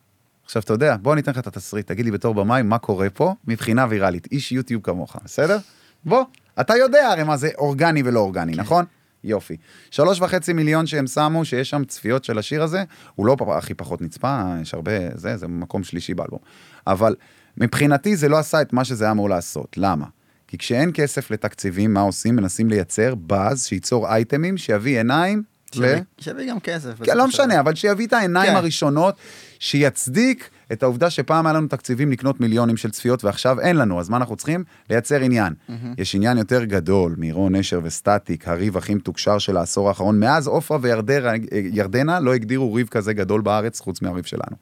עכשיו, אתה יודע, בוא אני אתן לך את התסריט, תגיד לי בתור במאי מה קורה פה מבחינה ויראלית. איש יוטיוב כמוך, בסדר? בוא, אתה יודע הרי מה זה אורגני ולא אורגני, נכון? יופי. שלוש וחצי מיליון שהם שמו, שיש שם צפיות של השיר הזה, הוא לא הכי פחות נצפה, יש הרבה, זה, זה מקום שלישי באלבום. אבל מבחינתי זה לא עשה את מה שזה היה אמור לעשות. למה? כי כשאין כסף לתקציבים, מה עושים? מנסים לייצר באז שייצור אייטמים, שיביא עיניים ל... שווה- שווה גם כסף. כן, לא משנה. אבל שיביא את העיניים כן. הראשונות, שיצדיק את העובדה שפעם היה לנו תקציבים לקנות מיליונים של צפיות ועכשיו אין לנו, אז מה אנחנו צריכים? לייצר עניין. יש עניין יותר גדול מרון נשר וסטטיק, הריב הכי מתוקשר של העשור האחרון. מאז עופרה וירדנה לא הגדירו ריב כזה גדול בארץ חוץ מהריב שלנו.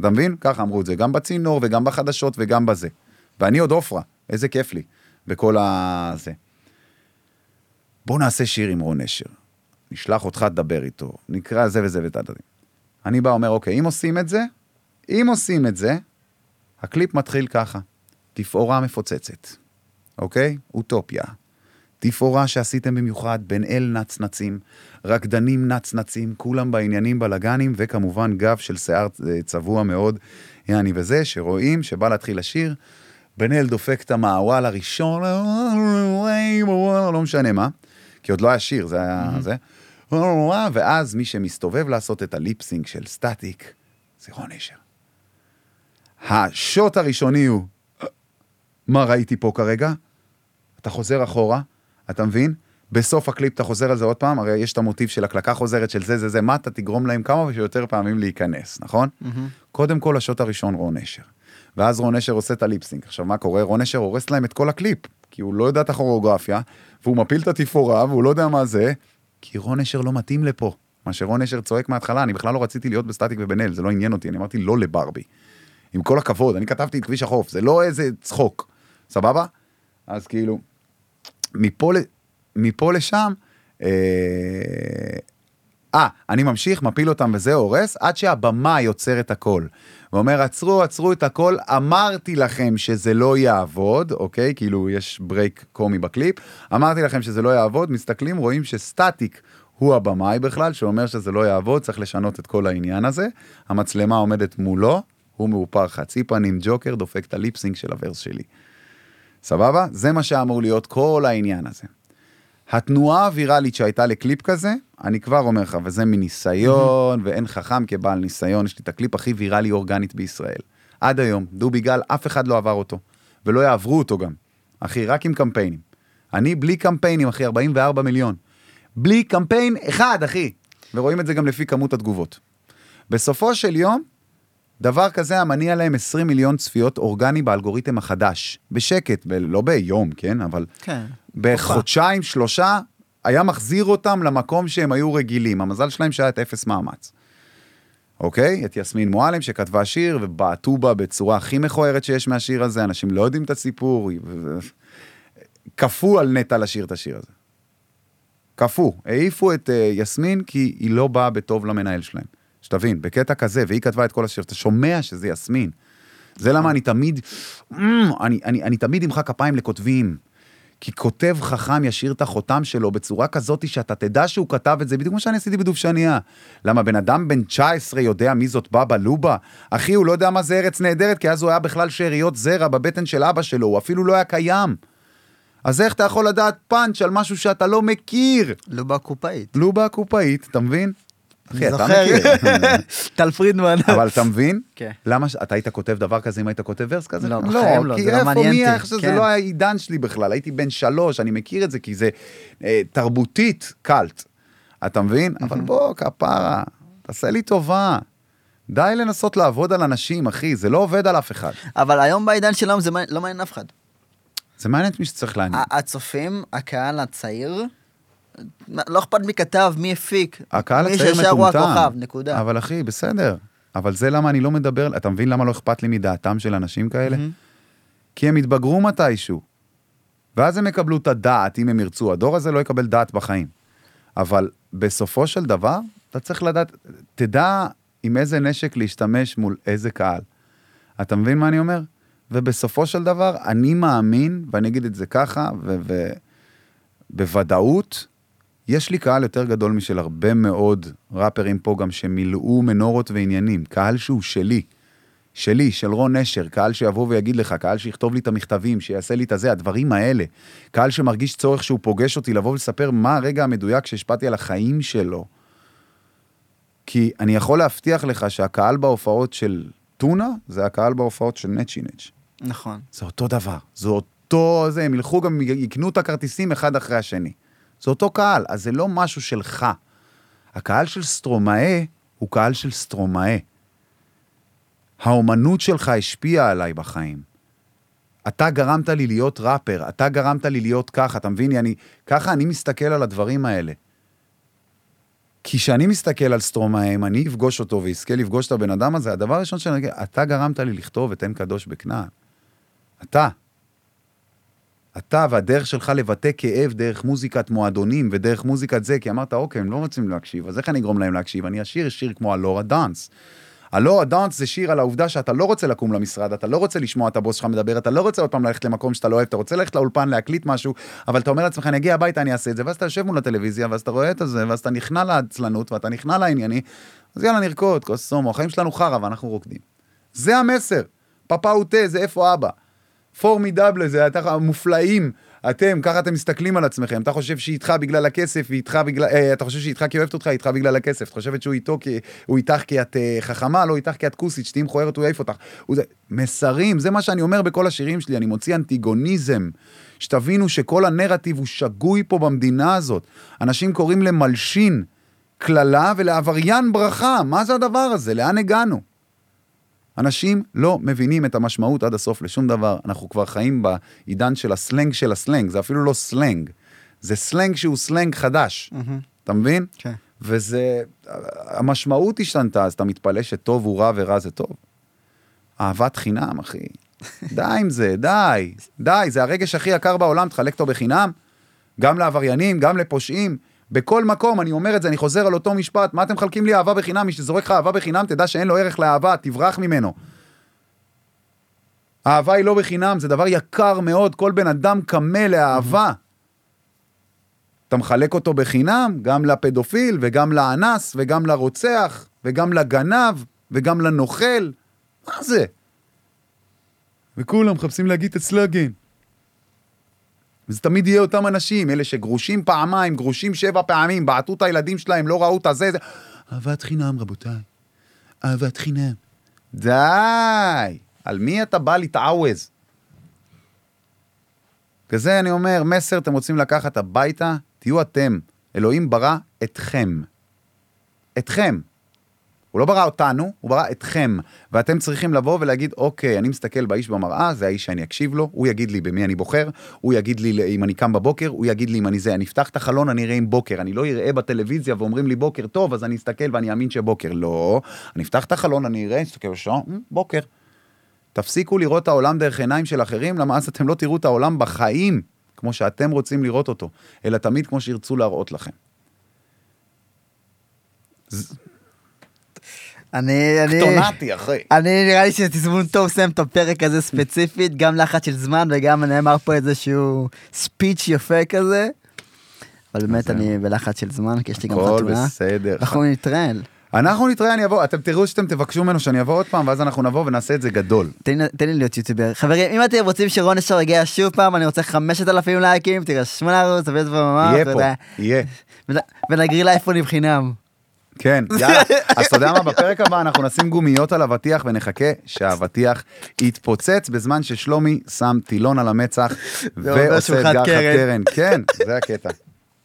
אתה מבין? ככה אמרו את זה, גם בצינור וגם בחדשות וגם בזה. ואני עוד עופרה, איזה כיף לי, בכל ה... זה. בוא נעשה שיר עם רון נשר. נשלח אותך לדבר איתו, נקרא זה וזה וזה. אני בא אומר, אוקיי, אם עושים את זה, אם עושים את זה, הקליפ מתחיל ככה, תפאורה מפוצצת, אוקיי? אוטופיה. תפאורה שעשיתם במיוחד, בן אל נצנצים, רקדנים נצנצים, כולם בעניינים בלאגנים, וכמובן גב של שיער אה, צבוע מאוד, יעני וזה, שרואים שבא להתחיל לשיר, בן אל דופק את המעוול הראשון, לא משנה מה, כי עוד לא היה שיר, זה היה זה, ואז מי שמסתובב לעשות את ה lip sync של סטטיק, זה רון נשר. השוט הראשוני הוא, מה ראיתי פה כרגע? אתה חוזר אחורה, אתה מבין? בסוף הקליפ אתה חוזר על זה עוד פעם, הרי יש את המוטיב של הקלקה חוזרת של זה, זה, זה, מה אתה תגרום להם כמה שיותר פעמים להיכנס, נכון? קודם כל, השוט הראשון רון נשר. ואז רון נשר עושה את ה lip sync. עכשיו, מה קורה? רון נשר הורס להם את כל הקליפ, כי הוא לא יודע את הכוריאוגרפיה, והוא מפיל את התפאורה, והוא לא יודע מה זה, כי רון נשר לא מתאים לפה. מה שרון נשר צועק מההתחלה, אני בכלל לא רציתי להיות בסטטיק ובן אל, זה לא עניין אותי, אני אמרתי לא לברבי. עם כל הכבוד, אני כתבתי את כביש החוף, זה לא איזה צחוק, סבבה? אז כאילו, מפה, מפה לשם, אה, אה, אני ממשיך, מפיל אותם וזה הורס, עד שהבמאי עוצר את הכל. ואומר, עצרו, עצרו את הכל, אמרתי לכם שזה לא יעבוד, אוקיי? כאילו, יש break קומי בקליפ, אמרתי לכם שזה לא יעבוד, מסתכלים, רואים שסטטיק הוא הבמאי בכלל, שאומר שזה לא יעבוד, צריך לשנות את כל העניין הזה. המצלמה עומדת מולו, הוא מאופר חצי פנים, ג'וקר, דופק את ה lip sync של ה verse שלי. סבבה? זה מה שאמור להיות כל העניין הזה. התנועה הוויראלית שהייתה לקליפ כזה, אני כבר אומר לך, וזה מניסיון, ואין חכם כבעל ניסיון, יש לי את הקליפ הכי ויראלי אורגנית בישראל. עד היום, דובי גל, אף אחד לא עבר אותו, ולא יעברו אותו גם. אחי, רק עם קמפיינים. אני בלי קמפיינים, אחי, 44 מיליון. בלי קמפיין אחד, אחי. ורואים את זה גם לפי כמות התגובות. בסופו של יום, דבר כזה היה מניע להם 20 מיליון צפיות אורגני באלגוריתם החדש. בשקט, ב- לא ביום, כן? אבל כן. בחודשיים, שלושה, היה מחזיר אותם למקום שהם היו רגילים. המזל שלהם שהיה את אפס מאמץ. אוקיי? את יסמין מועלם שכתבה שיר ובעטו בה בצורה הכי מכוערת שיש מהשיר הזה, אנשים לא יודעים את הסיפור. כפו על נטע לשיר את השיר הזה. כפו, העיפו את uh, יסמין כי היא לא באה בטוב למנהל שלהם. שתבין, בקטע כזה, והיא כתבה את כל השיר, אתה שומע שזה יסמין. זה למה אני תמיד, אמ, אני, אני, אני תמיד אמחא כפיים לכותבים. כי כותב חכם ישאיר את החותם שלו בצורה כזאת שאתה תדע שהוא כתב את זה, בדיוק כמו שאני עשיתי בדובשניה. למה בן אדם בן 19 יודע מי זאת בבא לובה? אחי, הוא לא יודע מה זה ארץ נהדרת, כי אז הוא היה בכלל שאריות זרע בבטן של אבא שלו, הוא אפילו לא היה קיים. אז איך אתה יכול לדעת פאנץ' על משהו שאתה לא מכיר? לובה קופאית. לובה הקופאית, אתה מבין? אחי, אתה? מכיר. טל פרידמן. אבל אתה מבין? כן. למה, אתה היית כותב דבר כזה אם היית כותב ורס כזה? לא, בחיים לא, כי זה לא איפה מעניין מי, אותי, איך שזה כן. לא העידן שלי בכלל, הייתי בן שלוש, אני מכיר את זה, כי זה אה, תרבותית קאלט. אתה מבין? אבל בוא, כפרה, תעשה לי טובה. די לנסות לעבוד על אנשים, אחי, זה לא עובד על אף אחד. אבל היום בעידן שלנו זה מעניין- לא מעניין אף אחד. זה מעניין את מי שצריך לעניין. הצופים, הקהל הצעיר, לא אכפת מי כתב, מי הפיק. הקהל מי הצעיר שישר הוא מטומטם. הכוכב, נקודה. אבל אחי, בסדר. אבל זה למה אני לא מדבר, אתה מבין למה לא אכפת לי מדעתם של אנשים כאלה? מהמם. כי הם יתבגרו מתישהו. ואז הם יקבלו את הדעת, אם הם ירצו. הדור הזה לא יקבל דעת בחיים. אבל בסופו של דבר, אתה צריך לדעת, תדע עם איזה נשק להשתמש מול איזה קהל. אתה מבין מה אני אומר? ובסופו של דבר, אני מאמין, ואני אגיד את זה ככה, ובוודאות, יש לי קהל יותר גדול משל הרבה מאוד ראפרים פה גם שמילאו מנורות ועניינים. קהל שהוא שלי. שלי, של רון נשר, קהל שיבוא ויגיד לך, קהל שיכתוב לי את המכתבים, שיעשה לי את הזה, הדברים האלה. קהל שמרגיש צורך שהוא פוגש אותי לבוא ולספר מה הרגע המדויק שהשפעתי על החיים שלו. כי אני יכול להבטיח לך שהקהל בהופעות של טונה, זה הקהל בהופעות של נצ'י נץ'. נכון. זה אותו דבר, זה אותו זה, הם ילכו גם, יקנו את הכרטיסים אחד אחרי השני. זה אותו קהל, אז זה לא משהו שלך. הקהל של סטרומאה הוא קהל של סטרומאה. האומנות שלך השפיעה עליי בחיים. אתה גרמת לי להיות ראפר, אתה גרמת לי להיות ככה, אתה מבין? אני, ככה אני מסתכל על הדברים האלה. כי כשאני מסתכל על סטרומאה, אם אני אפגוש אותו ואזכה לפגוש את הבן אדם הזה, הדבר הראשון שאני אגיד, אתה גרמת לי לכתוב את אין קדוש בכנען. אתה. אתה והדרך שלך לבטא כאב דרך מוזיקת מועדונים ודרך מוזיקת זה, כי אמרת, אוקיי, הם לא רוצים להקשיב, אז איך אני אגרום להם להקשיב? אני אשיר שיר כמו הלורה דאנס. הלורה דאנס זה שיר על העובדה שאתה לא רוצה לקום למשרד, אתה לא רוצה לשמוע את הבוס שלך מדבר, אתה לא רוצה עוד פעם ללכת למקום שאתה לא אוהב, אתה רוצה ללכת לאולפן להקליט משהו, אבל אתה אומר לעצמך, אני אגיע הביתה, אני אעשה את זה, ואז אתה יושב מול הטלוויזיה, ואז אתה רואה את זה, ואז אתה נכנע לעצלנות, ואתה נכנע לענייני, אז יאללה נרקוד, כוס סומו, החיים שלנו חרא ואנחנו רוקדים. זה המסר. תה, זה איפה אבא. פורמידבלה, זה אתה מופלאים. אתם, ככה אתם מסתכלים על עצמכם. אתה חושב שהיא איתך בגלל הכסף, והיא איתך בגלל... אה, אתה חושב שהיא איתך כי אוהבת אותך, היא איתך בגלל הכסף. את חושבת שהוא איתו כי... הוא איתך כי את אה, חכמה, לא איתך כי את כוסית, שתהיי מכוערת, הוא יעיף אותך. הוא זה... מסרים, זה מה שאני אומר בכל השירים שלי, אני מוציא אנטיגוניזם. שתבינו שכל הנרטיב הוא שגוי פה במדינה הזאת. אנשים קוראים למלשין קללה ולעבריין ברכה. מה זה הדבר הזה? לאן הגענו? אנשים לא מבינים את המשמעות עד הסוף לשום דבר. אנחנו כבר חיים בעידן של הסלנג של הסלנג, זה אפילו לא סלנג. זה סלנג שהוא סלנג חדש, אתה מבין? כן. וזה, המשמעות השתנתה, אז אתה מתפלא שטוב הוא רע ורע זה טוב. אהבת חינם, אחי. די עם זה, די, די, זה הרגש הכי יקר בעולם, תחלק אותו בחינם. גם לעבריינים, גם לפושעים. בכל מקום, אני אומר את זה, אני חוזר על אותו משפט, מה אתם מחלקים לי אהבה בחינם? מי שזורק לך אהבה בחינם, תדע שאין לו ערך לאהבה, תברח ממנו. אהבה היא לא בחינם, זה דבר יקר מאוד, כל בן אדם קמה לאהבה. אתה מחלק אותו בחינם, גם לפדופיל, וגם לאנס, וגם לרוצח, וגם לגנב, וגם לנוכל. מה זה? וכולם מחפשים להגיד את הסלוגן. וזה תמיד יהיה אותם אנשים, אלה שגרושים פעמיים, גרושים שבע פעמים, בעטו את הילדים שלהם, לא ראו את הזה, זה... אהבת חינם, רבותיי. אהבת חינם. די! על מי אתה בא להתעווז? כזה אני אומר, מסר אתם רוצים לקחת הביתה, תהיו אתם. אלוהים ברא אתכם. אתכם. הוא לא ברא אותנו, הוא ברא אתכם. ואתם צריכים לבוא ולהגיד, אוקיי, אני מסתכל באיש במראה, זה האיש שאני אקשיב לו, הוא יגיד לי במי אני בוחר, הוא יגיד לי אם אני קם בבוקר, הוא יגיד לי אם אני זה, אני אפתח את החלון, אני אראה עם בוקר, אני לא אראה בטלוויזיה ואומרים לי בוקר טוב, אז אני אסתכל ואני אאמין שבוקר. לא, אני אפתח את החלון, אני אראה, אסתכל בשעון, "מ, בוקר. תפסיקו לראות את העולם דרך עיניים של אחרים, למה אז אתם לא תראו את העולם בחיים כמו שאתם רוצים לראות אותו, אלא תמיד כמו שירצו להראות לכם. אני, אני, קטונתי, אחי. אני נראה לי שזה תזמון טוב לסיים את הפרק הזה ספציפית, גם לחץ של זמן וגם נאמר פה איזשהו ספיץ' יפה כזה. אבל באמת. אני בלחץ של זמן, כי יש לי גם הכל חתונה. בסדר. אנחנו נתראה. אנחנו נתראה, אני אבוא, אתם תראו שאתם תבקשו ממנו שאני אבוא עוד פעם, ואז אנחנו נבוא ונעשה את זה גדול. תן לי- תן לי להיות יוטיובר. חברים, אם אתם רוצים שרון אשר יגיע שוב פעם, אני רוצה 5,000 לייקים, תירשמו לערוץ, תביאו את זה במאמר, יהיה פה, יהיה. ונ- ונגריל אייפונים חינם. כן, יאללה. אז אתה יודע מה, בפרק הבא אנחנו נשים גומיות על אבטיח ונחכה שהאבטיח יתפוצץ בזמן ששלומי שם טילון על המצח ועושה את גחת קרן. קרן. כן, זה הקטע.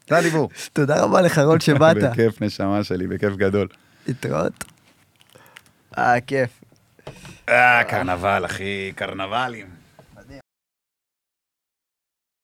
זה הדיבור. תודה רבה לך רון שבאת. בכיף נשמה שלי, בכיף גדול. להתראות. אה, כיף. אה, קרנבל, אחי, קרנבלים.